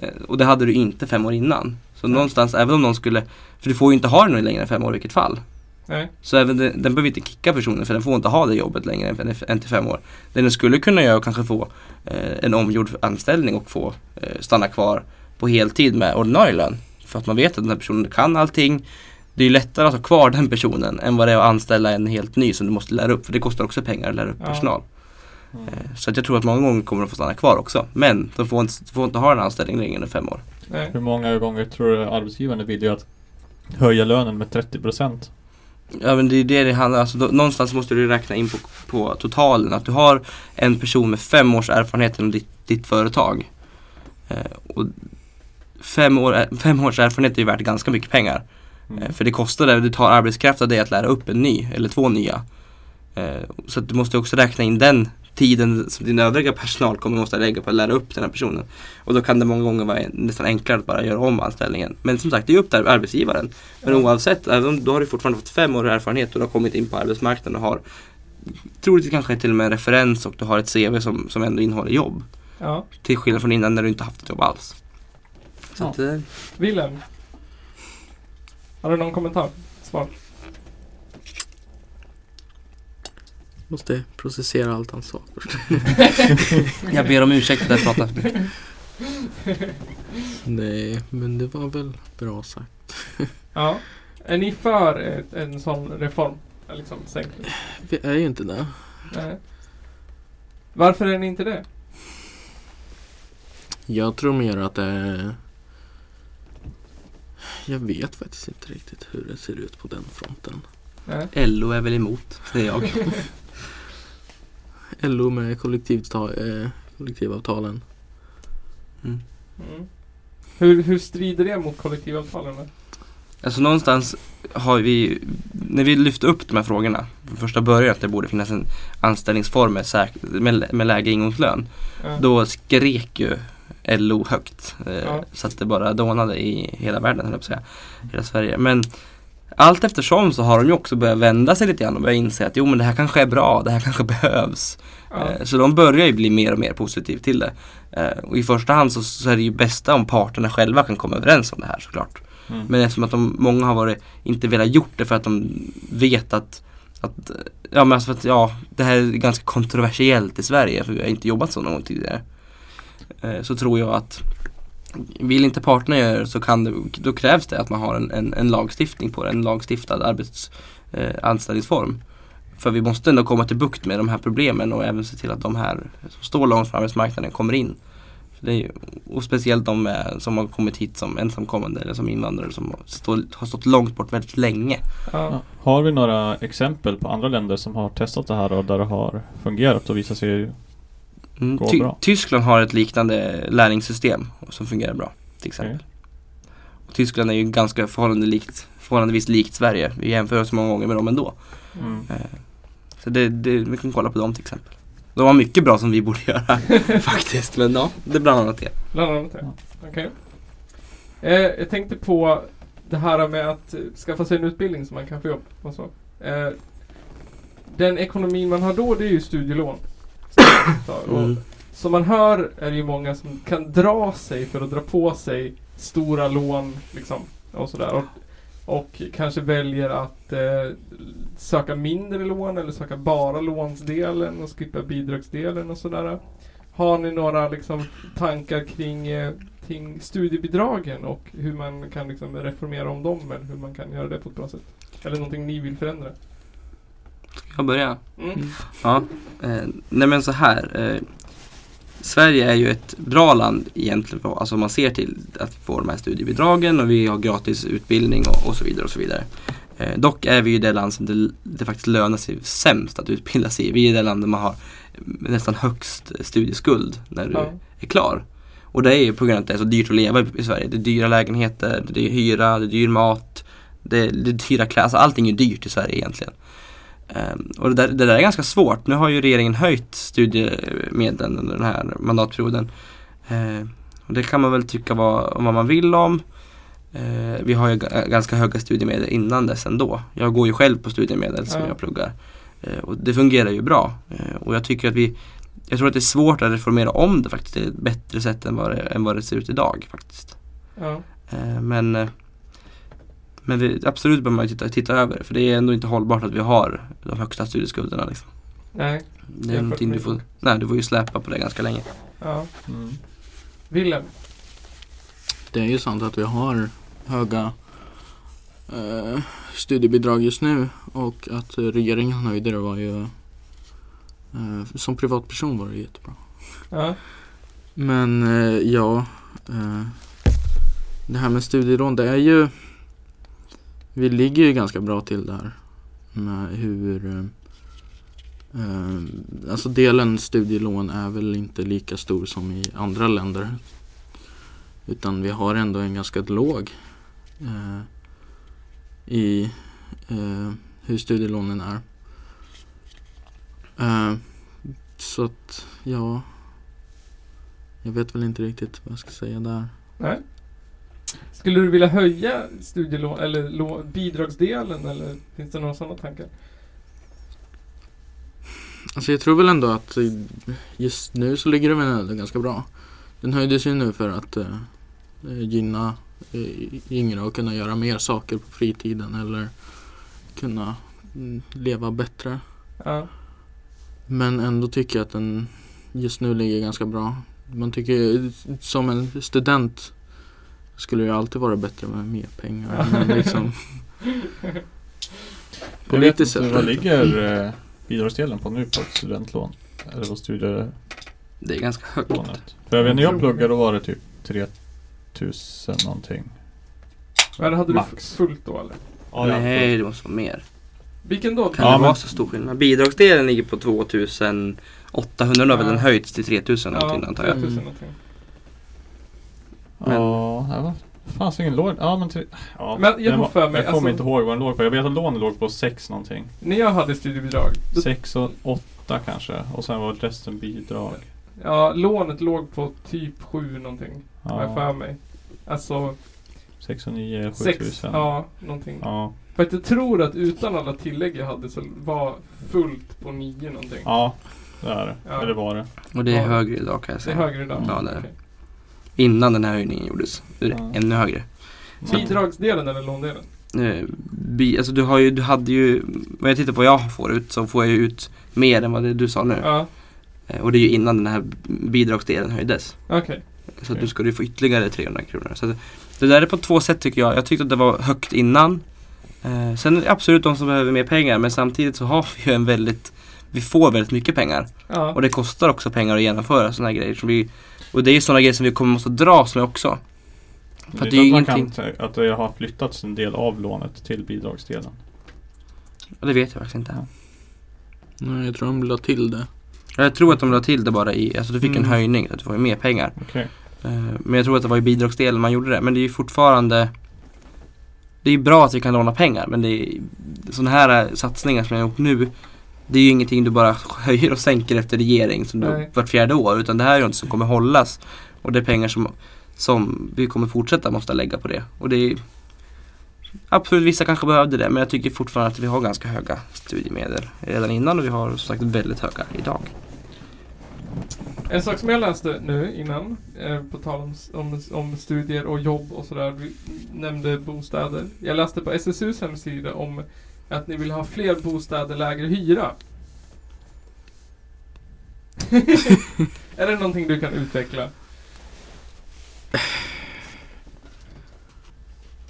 Eh, Och det hade du inte fem år innan. Så någonstans, även om någon skulle, för du får ju inte ha den längre än fem år i vilket fall. Nej. Så även den, den behöver inte kicka personen för den får inte ha det jobbet längre än, än till fem år. Det den skulle kunna göra är kanske få eh, en omgjord anställning och få eh, stanna kvar på heltid med ordinarie lön. För att man vet att den här personen kan allting. Det är ju lättare att ha kvar den personen än vad det är att anställa en helt ny som du måste lära upp. För det kostar också pengar att lära upp Ja. personal. Mm. Eh, Så att jag tror att många gånger kommer de få stanna kvar också. Men de får inte, får inte ha en anställning längre än fem år. Nej. Hur många gånger tror du arbetsgivaren är villig att höja lönen med 30%? Ja men det är det det handlar om. Alltså, då, någonstans måste du räkna in på, på totalen. Att du har en person med fem års erfarenhet inom ditt, ditt företag. Eh, och fem, år, fem års erfarenhet är ju värt ganska mycket pengar. Mm. Eh, för det kostar det, det tar arbetskraft av dig att lära upp en ny eller två nya. Eh, så att du måste också räkna in den tiden som din övriga personal kommer måste lägga på att lära upp den här personen. Och då kan det många gånger vara nästan enklare att bara göra om anställningen. Men som sagt, det är upp till arbetsgivaren. Men oavsett, då har du fortfarande fått fem år erfarenhet och du har kommit in på arbetsmarknaden och har troligtvis kanske till och med en referens och du har ett CV som, som ändå innehåller jobb. Ja. Till skillnad från innan när du inte haft ett jobb alls. Så Ja. att, eh, Wilhelm, Har du någon kommentar? Svar? Måste processera allt han sa först. Jag ber om ursäkt för att jag pratar för mycket. Nej, men det var väl bra sagt. Ja. Är ni för ett, en sån reform? Liksom sänkning? Vi är ju inte det. Nej. Varför är ni inte det? Jag tror mer att det är... Jag vet faktiskt inte riktigt hur det ser ut på den fronten. Nej. LO är väl emot, säger jag. LO med eh, kollektivavtalen. Mm. Mm. Hur, hur strider det mot kollektivavtalen? Alltså någonstans har vi, när vi lyfte upp de här frågorna från första början att det borde finnas en anställningsform med, med, med lägre ingångslön. Ja. Då skrek ju LO högt. Eh, Ja. Så att det bara dånade i hela världen, höll jag på att säga. Hela Sverige. Men allt eftersom så har de ju också börjat vända sig lite grann och börjat inse att jo men det här kanske är bra, det här kanske behövs. Ja. Eh, Så de börjar ju bli mer och mer positiva till det. Eh, Och i första hand så, så är det ju bästa om parterna själva kan komma överens om det här såklart. Mm. Men eftersom att de, många har varit, inte velat gjort det för att de vet att, att ja men alltså att ja, det här är ganska kontroversiellt i Sverige för vi har inte jobbat så någon gång tidigare. Eh, Så tror jag att vill inte parterna göra det så kan det, då krävs det att man har en, en, en lagstiftning på det, en lagstiftad arbets, eh, anställningsform. För vi måste ändå komma till bukt med de här problemen och även se till att de här som står långt från arbetsmarknaden kommer in. För det är ju, och speciellt de eh, som har kommit hit som ensamkommande eller som invandrare som har, stå, har stått långt bort väldigt länge. Ja. Har vi några exempel på andra länder som har testat det här och där det har fungerat och visat sig Mm. Ty- bra. Tyskland har ett liknande lärlingssystem som fungerar bra. Till exempel. Och Tyskland är ju ganska förhållande likt, förhållandevis likt Sverige. Vi jämför oss många gånger med dem ändå. Mm. Eh, Så det, det, vi kan kolla på dem till exempel. De har mycket bra som vi borde göra faktiskt. Men ja, det är bland annat det. Bland annat det. Ja. Okej. Eh, jag tänkte på det här med att skaffa sig en utbildning så man kan få jobb och så. Eh, den ekonomin man har då det är ju studielån. Mm. Som man hör är det ju många som kan dra sig för att dra på sig stora lån liksom. Och sådär. Och, och kanske väljer att eh, söka mindre lån eller söka bara lånsdelen och skippa bidragsdelen och sådär. Har ni några liksom, tankar kring, eh, kring studiebidragen och hur man kan liksom, reformera om dem eller hur man kan göra det på ett bra sätt? Eller någonting ni vill förändra? Jag börja? Mm. Ja, eh, nej men så här. Eh, Sverige är ju ett bra land egentligen, för, alltså man ser till att vi får de här studiebidragen och vi har gratis utbildning och, och så vidare och så vidare. Eh, dock är vi ju det land som det, det faktiskt lönar sig sämst att utbilda sig i. Vi är det land där man har nästan högst studieskuld när du Ja. är klar. Och det är ju på grund av att det är så dyrt att leva i- i Sverige. Det är dyra lägenheter, det är hyra, det är dyr mat, det är, det är dyra kläder. Alltså allting är dyrt i Sverige egentligen. Ehm, och det där, det där är ganska svårt. Nu har ju regeringen höjt studiemedlen under den här mandatperioden. Ehm, och det kan man väl tycka vad, vad man vill om. Ehm, vi har ju ga- ganska höga studiemedel innan dess ändå. Jag går ju själv på studiemedel som Ja. jag pluggar. Och det fungerar ju bra. Och jag tycker att vi jag tror att det är svårt att reformera om det faktiskt. Det är ett bättre sätt än vad det, än vad det ser ut idag faktiskt. Ja. Men, eh, men det, absolut behöver man ju titta, titta över det. För det är ändå inte hållbart att vi har de högsta studieskulderna. Liksom. Nej. Det är någonting du får, nej, du får ju släpa på det ganska länge. Ja. Mm. Willem? Det är ju sant att vi har höga eh, studiebidrag just nu och att regeringen höjde det var ju eh, som privatperson var det jättebra. Ja. Men eh, ja, eh, det här med studielån det är ju vi ligger ju ganska bra till där med hur eh, Alltså delen studielån är väl inte lika stor som i andra länder Utan vi har ändå en ganska låg eh, i eh, hur studielånen är eh, Så att ja jag vet väl inte riktigt vad jag ska säga där. Nej. Skulle du vilja höja studielån eller bidragsdelen eller finns det några sådana tankar? Alltså jag tror väl ändå att eh, just nu så ligger det väl ändå ganska bra. Den höjdes ju nu för att eh, eh, gynna eh, yngre och kunna göra mer saker på fritiden eller kunna mm, leva bättre. Ja. Men ändå tycker jag att den just nu ligger ganska bra. Man tycker som en student skulle det alltid vara bättre med mer pengar. Men liksom, politiskt inte, sett. vad ligger eh, bidragsdelen på nu på ett studentlån? Eller på studielånet? Det är ganska högt. För jag vet när jag pluggade då var det typ 3000 någonting. Men hade Max. du fullt då eller? Ja, ja. Nej, det måste vara mer. Vilken då? Kan Ja, det men- vara så stor skillnad? Bidragsdelen ligger på 2800 nu har väl Ja. den höjts till 3000 någonting antar jag. 3000 Mm. någonting. Men- Ja, det var fanns ingen låg. Ja men till, ja, Men jag får för mig, Jag kommer alltså- inte ihåg vad den låg på. Jag vet att lånen låg på 6 någonting. När jag hade studiebidrag. Då, 6 och 8 kanske. Och sen var resten bidrag. ja, lånet låg på typ 7 någonting. Har jag för Ja, mig. Alltså 6 och 9, 7 6, tusen. ja någonting. Ja. För att jag tror att utan alla tillägg jag hade så var fullt på 9 någonting. ja, det är det. Ja. Eller var det. Och det är Ja. högre idag kan jag Det är säga. högre idag? Ja, det är det. Okej. Innan den här höjningen gjordes. Nu är det Ja. ännu högre. Bidragsdelen eller låndelen? Eh, bi, alltså du har ju, du hade ju, om jag tittar på vad jag får ut så får jag ju ut mer än vad det du sa nu. Ja, Eh, och det är ju innan den här bidragsdelen höjdes. okej. Så att du skulle ju få ytterligare 300 kronor. Så det, det där är på två sätt tycker jag. Jag tyckte att det var högt innan. Eh, sen är det absolut de som behöver mer pengar men samtidigt så har vi ju en väldigt Vi får väldigt mycket pengar. Ja. Och det kostar också pengar att genomföra sådana här grejer. Som vi, och det är ju sådana grejer som vi kommer måste dras med också. För det att det är ju ingenting. kan, att det har flyttats en del av lånet till bidragsdelen. Och det vet jag faktiskt inte. Ja. Nej, jag tror de la till det. Jag tror att de la till det bara i, alltså du fick en Mm. höjning, att du får mer pengar. Okej. Eh, Men jag tror att det var i bidragsdelen man gjorde det. Men det är ju fortfarande Det är ju bra att vi kan låna pengar men det är sådana här satsningar som jag har gjort nu Det är ju ingenting du bara höjer och sänker efter regering som du vart fjärde år utan det här är ju något som kommer hållas Och det är pengar som, som vi kommer fortsätta måste lägga på det och det är Absolut vissa kanske behövde det men jag tycker fortfarande att vi har ganska höga studiemedel redan innan och vi har som sagt väldigt höga idag. En sak som jag läste nu innan, eh, på tal om, om, om studier och jobb och sådär, vi nämnde bostäder. Jag läste på SSUs hemsida om att ni vill ha fler bostäder lägre hyra. är det någonting du kan utveckla?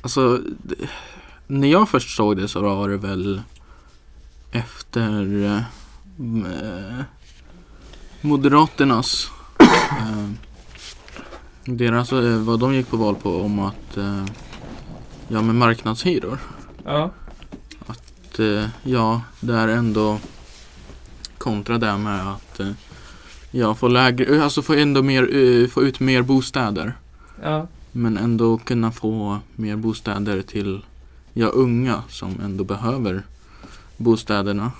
Alltså, det, när jag först såg det så var det väl efter eh, eh, Moderaternas eh, deras, eh, vad de gick på val på om att eh, ja med marknadshyror. Ja. Att eh, ja, det är ändå kontra det med att eh, ja, få lägre, alltså få ändå mer, eh, få ut mer bostäder. Ja. Men ändå kunna få mer bostäder till ja, unga som ändå behöver bostäderna.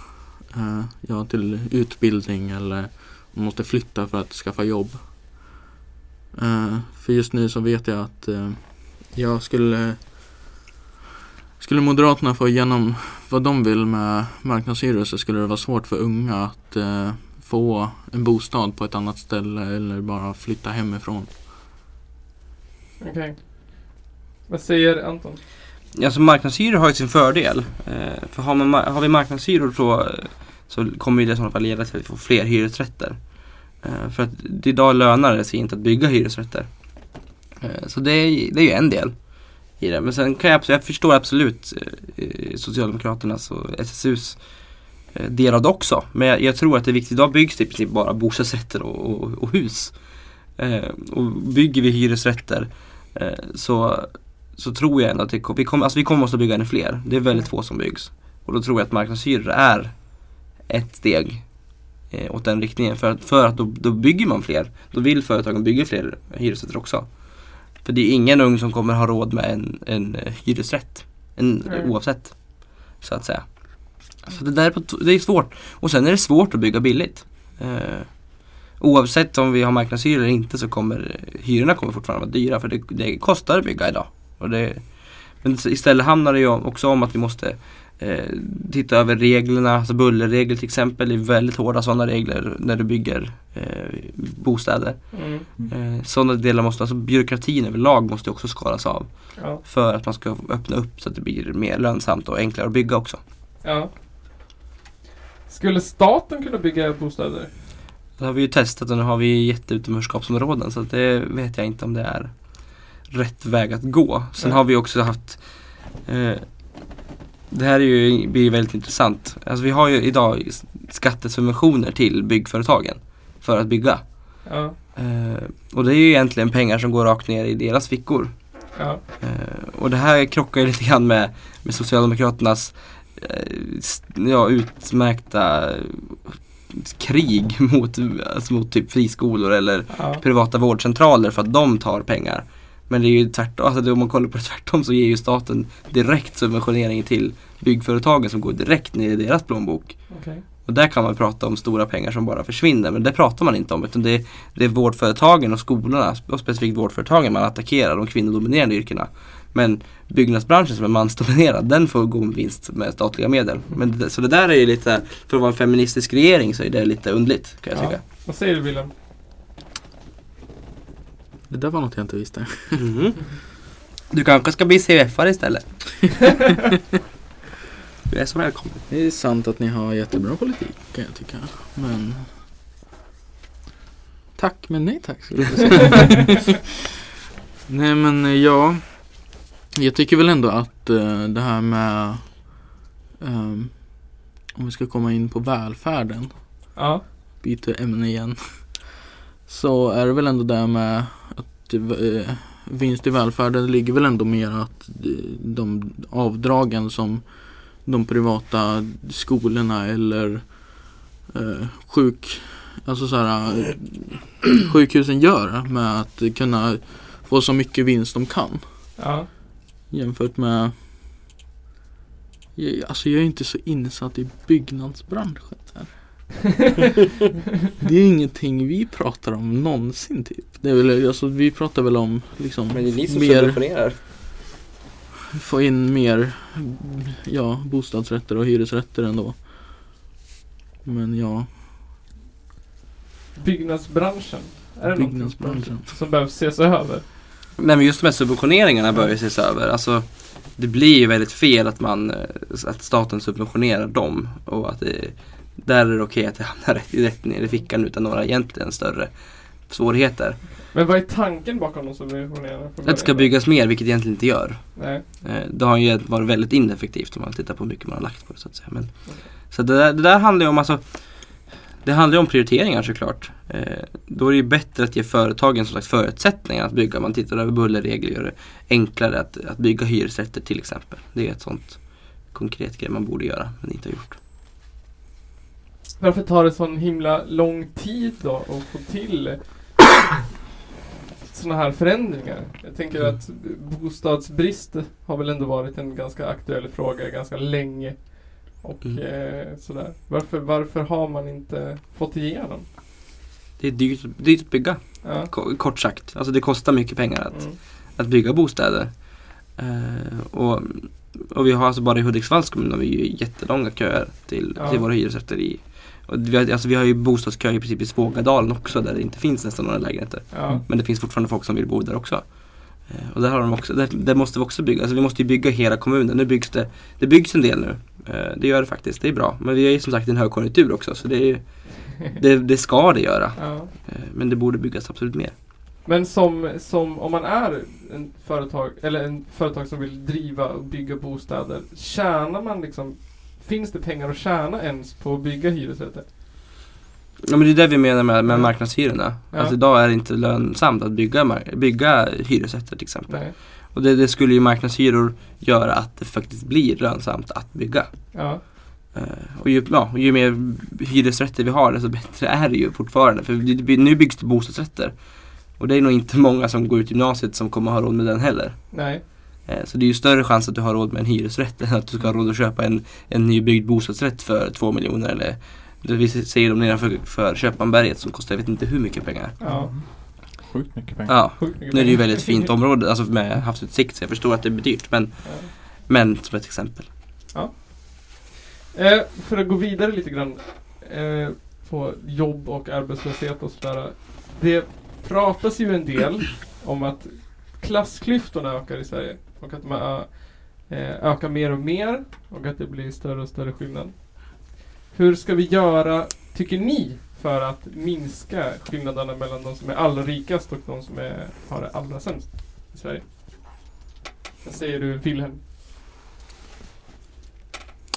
Ja, till utbildning eller måste flytta för att skaffa jobb. För just nu så vet jag att jag skulle Skulle Moderaterna få igenom vad de vill med marknadshyror så skulle det vara svårt för unga att eh, få en bostad på ett annat ställe eller bara flytta hemifrån. Okej. Vad säger Anton? Alltså marknadshyror har ju sin fördel. Eh, för har, man, ma- har vi marknadshyror så, så kommer ju det i sådana fall leda till att vi får fler hyresrätter. Eh, för att det idag lönar det sig inte att bygga hyresrätter. Eh, så det är, det är ju en del i det. Men sen kan jag, jag förstår absolut eh, Socialdemokraternas och SSUs eh, del av det också. Men jag, jag tror att det är viktigt. Idag byggs det i princip bara bostadsrätter och, och, och hus. Eh, och bygger vi hyresrätter eh, så så tror jag ändå att det, vi kommer, alltså vi kommer måste bygga ännu fler. Det är väldigt få som byggs. Och då tror jag att marknadshyror är ett steg eh, åt den riktningen. För att, för att då, då bygger man fler. Då vill företagen bygga fler hyresrätter också. För det är ingen ung som kommer ha råd med en, en eh, hyresrätt. En, Nej. oavsett. Så att säga. Så det där är, det är svårt. Och sen är det svårt att bygga billigt. Eh, oavsett om vi har marknadshyror eller inte så kommer eh, hyrorna kommer fortfarande vara dyra. För det, det kostar att bygga idag. Och det, men istället handlar det ju också om att vi måste eh, titta över reglerna, alltså bullerregler till exempel. Det är väldigt hårda sådana regler när du bygger eh, bostäder. Mm. Eh, sådana delar måste, alltså byråkratin överlag måste också skalas av. Ja. För att man ska öppna upp så att det blir mer lönsamt och enklare att bygga också. ja. Skulle staten kunna bygga bostäder? Det har vi ju testat och nu har vi jätteutanförskapsområden så att det vet jag inte om det är rätt väg att gå. Sen Nej. har vi också haft eh, Det här är ju, blir ju väldigt intressant. Alltså vi har ju idag skattesubventioner till byggföretagen för att bygga. Ja. Eh, och det är ju egentligen pengar som går rakt ner i deras fickor. Ja. Eh, och det här krockar ju lite grann med, med Socialdemokraternas eh, ja, utmärkta eh, krig mot, alltså mot typ friskolor eller Ja. privata vårdcentraler för att de tar pengar. Men det är ju tvärtom, alltså om man kollar på det tvärtom så ger ju staten direkt subventionering till byggföretagen som går direkt ner i deras plånbok. Okej. Och där kan man prata om stora pengar som bara försvinner men det pratar man inte om utan det är, det är vårdföretagen och skolorna och specifikt vårdföretagen man attackerar de kvinnodominerande yrkena. Men byggnadsbranschen som är mansdominerad den får gå med vinst med statliga medel. Men det, så det där är ju lite, för att vara en feministisk regering så är det lite undligt kan jag Ja. tycka. Vad säger du Willem? Det där var något jag inte visste. Mhm. Du kanske ska bli CUF-are istället. du är så välkommen. Det är sant att ni har jättebra politik kan jag tycka. Men Tack men nej tack skulle jag säga. Nej men eh, ja Jag tycker väl ändå att eh, det här med ehm, Om vi ska komma in på välfärden Ja. byter ämne igen. Så är det väl ändå det med vinst i välfärden ligger väl ändå mer att eh, de avdragen som de privata skolorna eller eh, sjuk, alltså så här, eh, sjukhusen gör med att kunna få så mycket vinst de kan Ja. jämfört med alltså jag är inte så insatt i byggnadsbranschen. Här. Det är ingenting vi pratar om någonsin typ. Det är väl, alltså, vi pratar väl om liksom Men det är ni som mer, subventionerar. få in mer ja, bostadsrätter och hyresrätter ändå. Men ja, Byggnadsbranschen. Är det byggnadsbranschen. som behöver ses över? Nej men just de här subventioneringarna bör ju ses över. Alltså, det blir ju väldigt fel att, man, eh, att staten subventionerar dem och att det, där är det okej att det hamnar rätt, rätt ner i fickan utan några egentligen större svårigheter. Men vad är tanken bakom de subventionerna? Att det ska byggas mer, vilket egentligen inte gör. Nej. Eh, Det har ju varit väldigt ineffektivt om man tittar på hur mycket man har lagt på det så att säga. Men, Så det där, det där handlar ju om alltså Det handlar om prioriteringar såklart. Eh, då är det ju bättre att ge företagen som slags förutsättningar att bygga. Man tittar över bullerregler och gör det enklare att, att bygga hyresrätter till exempel. Det är ett sånt konkret grej man borde göra men inte har gjort. Varför tar det sån himla lång tid då att få till sådana här förändringar? Jag tänker Mm. att bostadsbrist har väl ändå varit en ganska aktuell fråga ganska länge. Och Mm. eh, sådär. Varför, varför har man inte fått igenom? Det är dyrt, dyrt att bygga Ja. ko- kort sagt. Alltså det kostar mycket pengar att, Mm. att bygga bostäder. Eh, och, och vi har alltså bara i Hudiksvalls kommun har vi ju jättelånga köer till, Ja. till våra hyresrätter i vi, har, alltså vi har ju bostadskö i princip i Svågadalen också där det inte finns nästan några lägenheter. Ja. Men det finns fortfarande folk som vill bo där också. Eh, och där har de också, där, där måste vi också bygga. Alltså vi måste ju bygga hela kommunen. Nu byggs det, det byggs en del nu. Eh, det gör det faktiskt, det är bra. Men vi är ju som sagt i en högkonjunktur också så det, är, ju- det, det ska det göra. ja. Eh, men det borde byggas absolut mer. Men som, som om man är en företag eller en företag som vill driva och bygga bostäder. Tjänar man liksom Finns det pengar att tjäna ens på att bygga hyresrätter? Ja men det är det vi menar med, med marknadshyrorna. Ja. Alltså idag är det inte lönsamt att bygga, bygga hyresrätter till exempel. Nej. Och det, det skulle ju marknadshyror göra att det faktiskt blir lönsamt att bygga. Ja. Eh, och ju, ja, ju mer hyresrätter vi har desto bättre är det ju fortfarande. För nu byggs det bostadsrätter. Och det är nog inte många som går ut gymnasiet som kommer ha råd med den heller. Nej. Eh, Så det är ju större chans att du har råd med en hyresrätt än att du ska ha råd att köpa en, en nybyggd bostadsrätt för två miljoner eller vi säger de nedanför för Köpmanberget som kostar jag vet inte hur mycket pengar. Ja. Sjukt mycket pengar. Ja, Sjukt mycket nu är det ju pengar. väldigt fint område, alltså med havsutsikt så jag förstår att det är dyrt men, Ja. men som ett exempel. Eh, för att gå vidare lite grann eh, på jobb och arbetslöshet och sådär. Det pratas ju en del om att klassklyftorna ökar i Sverige och att de eh, ökar mer och mer och att det blir större och större skillnad. Hur ska vi göra, tycker ni, för att minska skillnaderna mellan de som är allra rikast och de som är, har det allra sämst i Sverige? Vad säger du Wilhelm?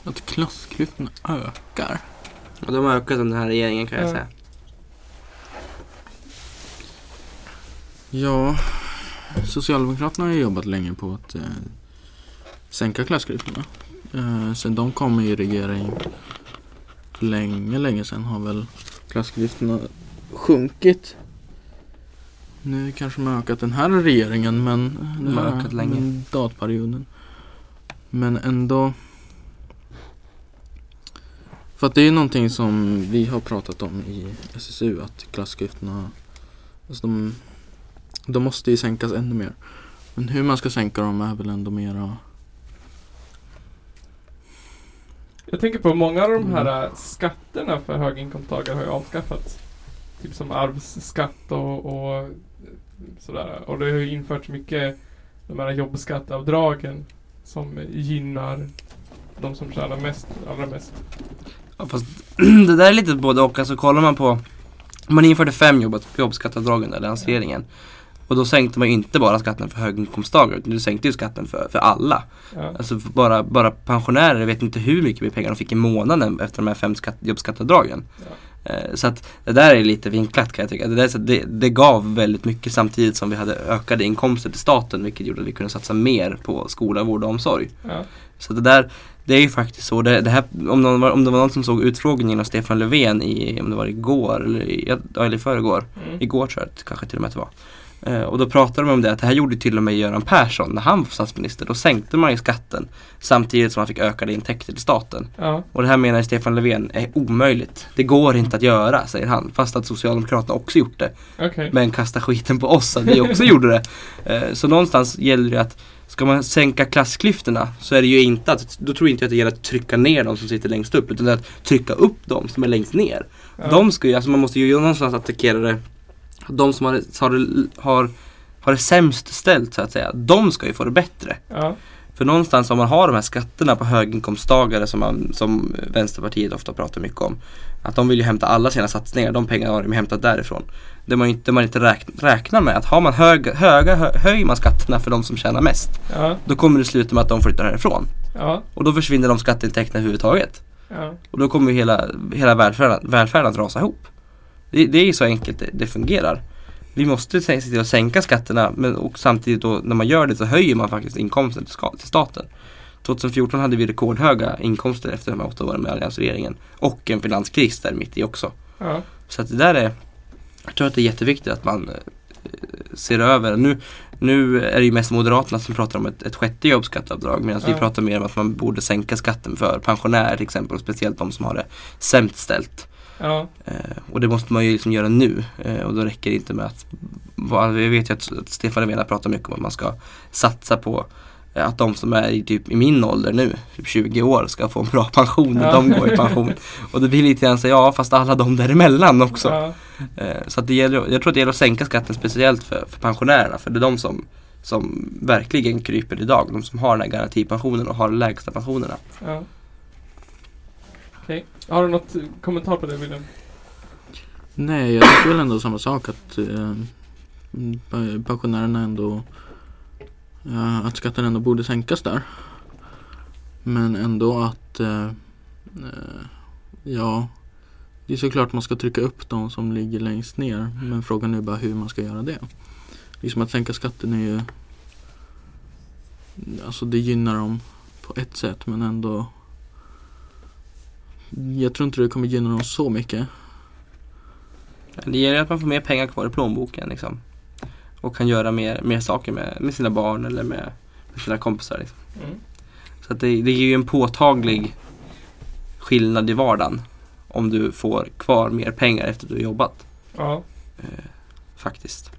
Att klassklyftorna ökar. Och de har ökat under den här regeringen kan jag Ja. säga. Ja, Socialdemokraterna har ju jobbat länge på att eh, sänka klassklyftorna. Eh, sen de kom i regering för länge, länge sedan har väl klassklyftorna sjunkit. Nu kanske de har ökat den här regeringen men De den har här ökat länge. mandatperioden. Men ändå För att det är ju någonting som vi har pratat om i SSU att klassklyftorna alltså de, de måste ju sänkas ännu mer. Men hur man ska sänka dem är väl ändå mera Jag tänker på många av de Mm. här äh, skatterna för höginkomsttagare har ju avskaffats. Typ som arvsskatt och, och äh, sådär. Och det har ju införts mycket de här jobbskatteavdragen som gynnar de som tjänar mest, allra mest. Ja, fast det där är lite både och. Alltså kollar man på Man införde fem jobb, jobbskatteavdrag under alliansregeringen. Och då sänkte man ju inte bara skatten för höginkomsttagare utan du sänkte ju skatten för, för alla. Ja. Alltså för bara, bara pensionärer vet inte hur mycket mer pengar de fick i månaden efter de här fem skatt, jobbskatteavdragen. Eh, Så att det där är lite vinklat kan jag tycka. Det, där, så det, det gav väldigt mycket samtidigt som vi hade ökade inkomster till staten vilket gjorde att vi kunde satsa mer på skola, vård och omsorg. Ja. Så det där, det är ju faktiskt så. Det, det här, om, någon, om det var någon som såg utfrågningen av Stefan Löfven i, om det var igår eller, i, ja, eller i förrgår. Mm. Igår tror jag kanske till och med att det var. Eh, och då pratade de om det att det här gjorde till och med Göran Persson när han var statsminister. Då sänkte man ju skatten samtidigt som man fick ökade intäkter till staten. Ja. Och det här menar Stefan Löfven är omöjligt. Det går inte att göra, säger han. Fast att Socialdemokraterna också gjort det. Okej. Men kasta skiten på oss att vi också gjorde det. Eh, Så någonstans gäller det att Ska man sänka klassklyftorna så är det ju inte att, då tror inte jag att det gäller att trycka ner de som sitter längst upp utan det är att trycka upp de som är längst ner. Ja. De ska ju, alltså man måste ju någonstans attackera det De som har, har, har, har det sämst ställt så att säga, de ska ju få det bättre. Ja. För någonstans om man har de här skatterna på höginkomsttagare som, man, som Vänsterpartiet ofta pratar mycket om. Att de vill ju hämta alla sina satsningar, de pengarna har de hämtat därifrån. Det man inte, man inte räkn, räknar med att har man höga, höga hö, höjer man skatterna för de som tjänar mest. Ja. Då kommer det sluta med att de flyttar härifrån. Ja. Och då försvinner de skatteintäkterna överhuvudtaget. Ja. Och då kommer hela, hela välfärden, välfärden att rasa ihop. Det, det är ju så enkelt det, det fungerar. Vi måste se till att sänka skatterna men och samtidigt då när man gör det så höjer man faktiskt inkomsten till, till staten. 2014 hade vi rekordhöga inkomster efter de här åtta åren med alliansregeringen. Och en finanskris där mitt i också. Ja. Så att det där är Jag tror att det är jätteviktigt att man eh, ser över. Nu, nu är det ju mest Moderaterna som pratar om ett, ett sjätte jobbskatteavdrag medan vi Ja. pratar mer om att man borde sänka skatten för pensionärer till exempel och speciellt de som har det sämst ställt. Ja. Eh, och det måste man ju liksom göra nu eh, och då räcker det inte med att va- Jag vet ju att, att Stefan Löfven har pratat mycket om att man ska satsa på eh, att de som är i, typ, i min ålder nu, typ 20 år, ska få en bra pension när Ja. de går i pension. Och det blir lite grann så, ja fast alla de däremellan också. Ja. Så att det gäller, jag tror att det gäller att sänka skatten speciellt för, för pensionärerna för det är de som, som verkligen kryper idag. De som har den här garantipensionen och har de lägsta pensionerna. Ja. Okej. Har du något kommentar på det William? Nej, jag tycker väl ändå samma sak att eh, pensionärerna ändå eh, att skatten ändå borde sänkas där. Men ändå att eh, eh, ja, det är såklart man ska trycka upp de som ligger längst ner. Men frågan är bara hur man ska göra det. Liksom att sänka skatten är ju Alltså det gynnar dem på ett sätt men ändå jag tror inte det kommer gynna dem så mycket. Det gäller att man får mer pengar kvar i plånboken liksom. Och kan göra mer, mer saker med, med sina barn eller med, med sina kompisar. Liksom. Mm. Så att det, det ger ju en påtaglig skillnad i vardagen. Om du får kvar mer pengar efter du har jobbat. Ja. faktiskt.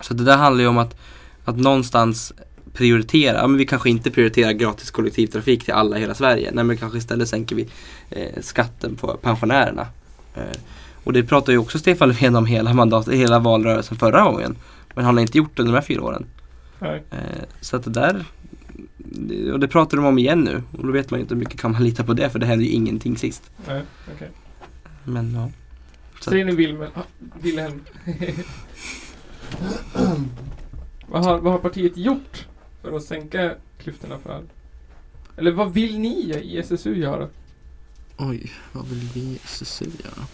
Så det där handlar ju om att, att någonstans prioritera, ja, men vi kanske inte prioriterar gratis kollektivtrafik till alla i hela Sverige. Nej men kanske istället sänker vi eh, skatten på pensionärerna. Eh, och det pratar ju också Stefan Löfven om hela, mandat, hela valrörelsen förra gången. Men han har inte gjort det under de här fyra åren. Nej. Eh, så att det där, och det pratar de om igen nu. Och då vet man ju inte hur mycket kan man lita på det för det hände ju ingenting sist. Nej, okej. Men ja. Säger ni Wilhelm? ah, Wilhelm. vad, har, vad har partiet gjort för att sänka klyftorna för Eller vad vill ni i SSU göra? Oj, vad vill vi i SSU göra?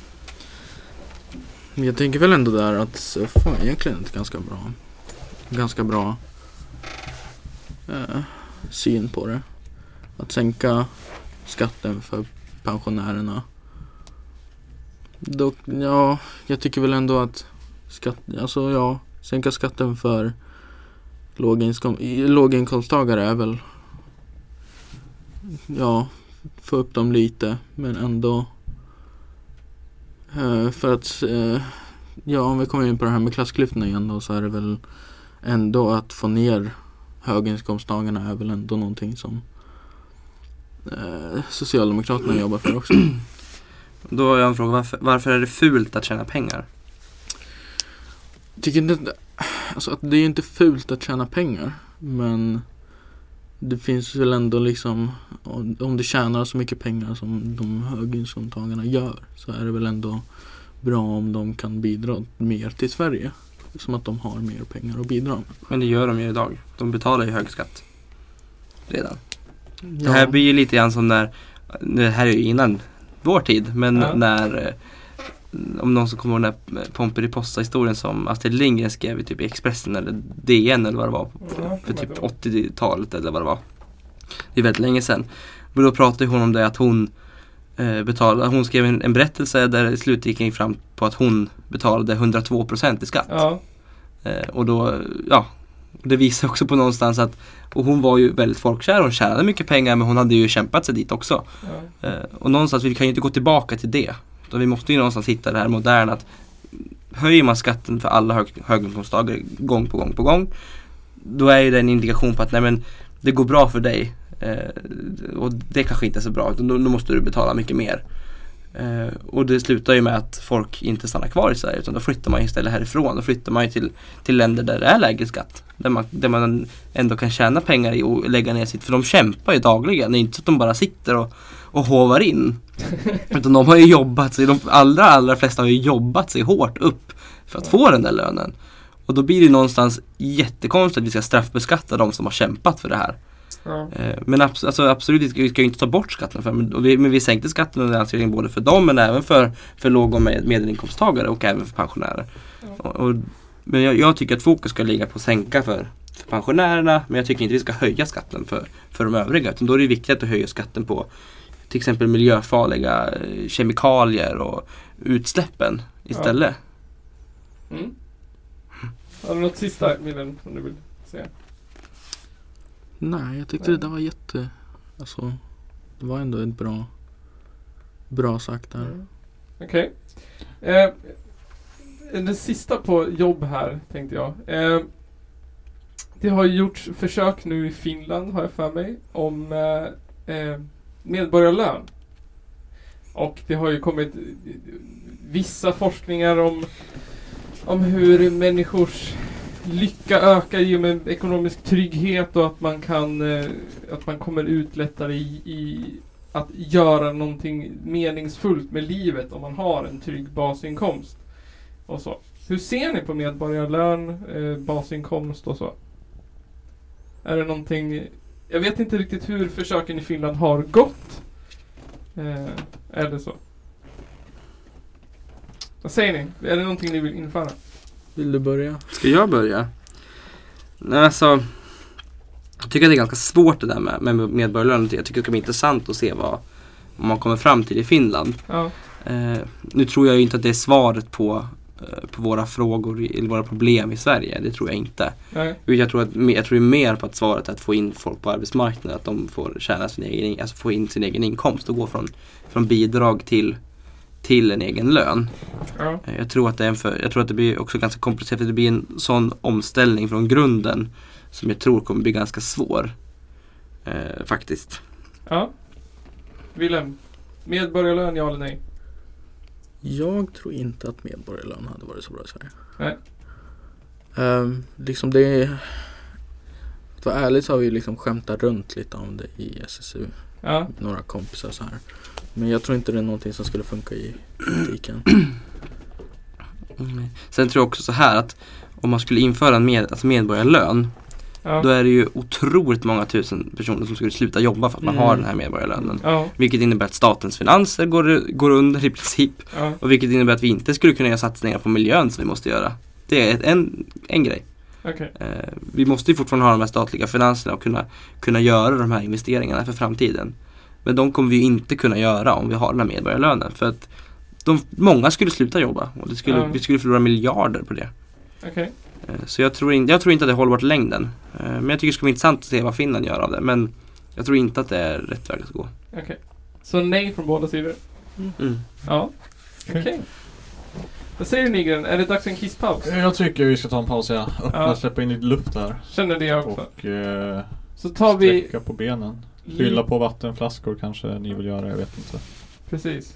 Jag tänker väl ändå där att SUF har egentligen ett ganska bra Ganska bra eh, syn på det. Att sänka skatten för pensionärerna. Dock, ja, jag tycker väl ändå att skatt, alltså ja, sänka skatten för låginkom- låginkomsttagare är väl ja, få upp dem lite men ändå eh, för att eh, ja om vi kommer in på det här med klassklyftorna igen då så är det väl ändå att få ner höginkomsttagarna är väl ändå någonting som eh, Socialdemokraterna jobbar för också. Då har jag en fråga, varför, varför är det fult att tjäna pengar? Tycker inte, alltså att det är ju inte fult att tjäna pengar men det finns väl ändå liksom om du tjänar så mycket pengar som de höginkomsttagarna gör så är det väl ändå bra om de kan bidra mer till Sverige. Som att de har mer pengar att bidra med. Men det gör de ju idag. De betalar ju hög skatt. Redan. Det här blir ju lite grann som när, det här är ju innan vår tid, men Ja. när eh, om någon som kommer ihåg den där Pomperipossa historien som Astrid Lindgren skrev i typ Expressen eller DN eller vad det var för typ jag ihåg. 80-talet eller vad det var. Det är väldigt länge sedan. Men då pratade hon om det att hon eh, betalade, hon skrev en, en berättelse där det slutligen gick fram på att hon betalade 102% i skatt. Ja, Eh, och då, ja, det visar också på någonstans att, och hon var ju väldigt folkkär, hon tjänade mycket pengar men hon hade ju kämpat sig dit också. ja. Eh, och någonstans, vi kan ju inte gå tillbaka till det. Utan vi måste ju någonstans hitta det här moderna att höjer man skatten för alla hög, höginkomsttagare gång på gång på gång då är ju det en indikation på att nej men det går bra för dig eh, och det kanske inte är så bra utan då, då måste du betala mycket mer. Eh, och det slutar ju med att folk inte stannar kvar i Sverige utan då flyttar man istället härifrån. Då flyttar man ju till, till länder där det är lägre skatt. Där man, där man ändå kan tjäna pengar i och lägga ner sitt, för de kämpar ju dagligen. Det är inte så att de bara sitter och, och hovar in. Utan de har ju jobbat sig, de allra allra flesta har ju jobbat sig hårt upp för att få den där lönen. Och då blir det någonstans jättekonstigt att vi ska straffbeskatta de som har kämpat för det här. ja. Eh, Men abs- alltså absolut, vi ska ju inte ta bort skatten för men, vi, men vi sänkte skatten under alliansregeringen både för dem men även för, för låg och med, medelinkomsttagare och även för pensionärer. Ja. Och, och, men jag, jag tycker att fokus ska ligga på att sänka för, för pensionärerna men jag tycker inte vi ska höja skatten för, för de övriga. Utan då är det viktigt att höja skatten på till exempel miljöfarliga eh, kemikalier och utsläppen istället. Mm. Har du något sista Wilhelm som du vill säga? Nej, jag tyckte det där var jätte, alltså det var ändå ett bra, bra sagt där. Mm. Okej. Eh, det sista på jobb här tänkte jag. Eh, det har gjorts försök nu i Finland har jag för mig om eh, eh, medborgarlön. Och det har ju kommit vissa forskningar om, om hur människors lycka ökar i och med ekonomisk trygghet och att man kan eh, att man kommer ut lättare i, i att göra någonting meningsfullt med livet om man har en trygg basinkomst. Och så. Hur ser ni på medborgarlön, eh, basinkomst och så? Är det någonting... Jag vet inte riktigt hur försöken i Finland har gått. Eh, är det så? Vad säger ni? Är det någonting ni vill införa? Vill du börja? Ska jag börja? Nej, alltså, jag tycker att det är ganska svårt det där med, med medborgarlön. Jag tycker det ska bli intressant att se vad, man kommer fram till i Finland. Ja. Eh, nu tror jag ju inte att det är svaret på, på våra frågor eller våra problem i Sverige. Det tror jag inte. Nej. Jag tror, att, jag tror mer på att svaret är att få in folk på arbetsmarknaden. Att de får tjäna sin egen, alltså få in sin egen inkomst och gå från, från bidrag till, till en egen lön. Ja. Eh, Jag tror att det, är en för, jag tror att det blir också ganska komplicerat det blir en sån omställning från grunden som jag tror kommer bli ganska svår. Eh, faktiskt. Ja. Willem, medborgarlön ja eller nej? Jag tror inte att medborgarlön hade varit så bra i Sverige. Nej. Ehm, liksom det. Att vara ärlig så har vi liksom skämtat runt lite om det i SSU. Ja. Några kompisar så här. Men jag tror inte det är någonting som skulle funka i praktiken. Mm. Sen tror jag också så här att om man skulle införa en med, alltså medborgarlön Ja. då är det ju otroligt många tusen personer som skulle sluta jobba för att man Mm. har den här medborgarlönen. Ja. Vilket innebär att statens finanser går, går under i princip. Ja. Och vilket innebär att vi inte skulle kunna göra satsningar på miljön som vi måste göra. Det är ett, en, en grej. Okej. Eh, vi måste ju fortfarande ha de här statliga finanserna och kunna, kunna göra de här investeringarna för framtiden. Men de kommer vi inte kunna göra om vi har den här medborgarlönen. För att de, många skulle sluta jobba och skulle, vi skulle förlora miljarder på det. Okej. Eh, så jag tror, in, jag tror inte att det är hållbart i längden. Eh, men jag tycker det skulle vara intressant att se vad Finland gör av det. Men jag tror inte att det är rätt väg att gå. Okej. Så nej från båda sidor? Mm. Ja. Okej. Vad säger du Nygren? Är det dags för en kisspaus? Jag tycker vi ska ta en paus ja. Öppna, Ja. släppa in lite luft där. Känner det jag också. Och eh, Så tar vi... sträcka på benen. Fylla på vattenflaskor kanske ni vill göra, jag vet inte. Precis.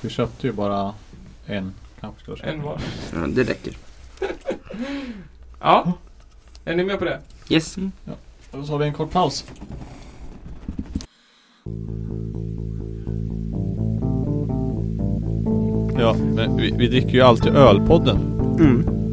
Vi köpte ju bara en. Kanske ska köpa En var. Ja, det räcker. Ja. Är ni med på det? Yes. Då tar vi en kort paus. Ja, men vi, vi dricker ju alltid ölpodden. Mm.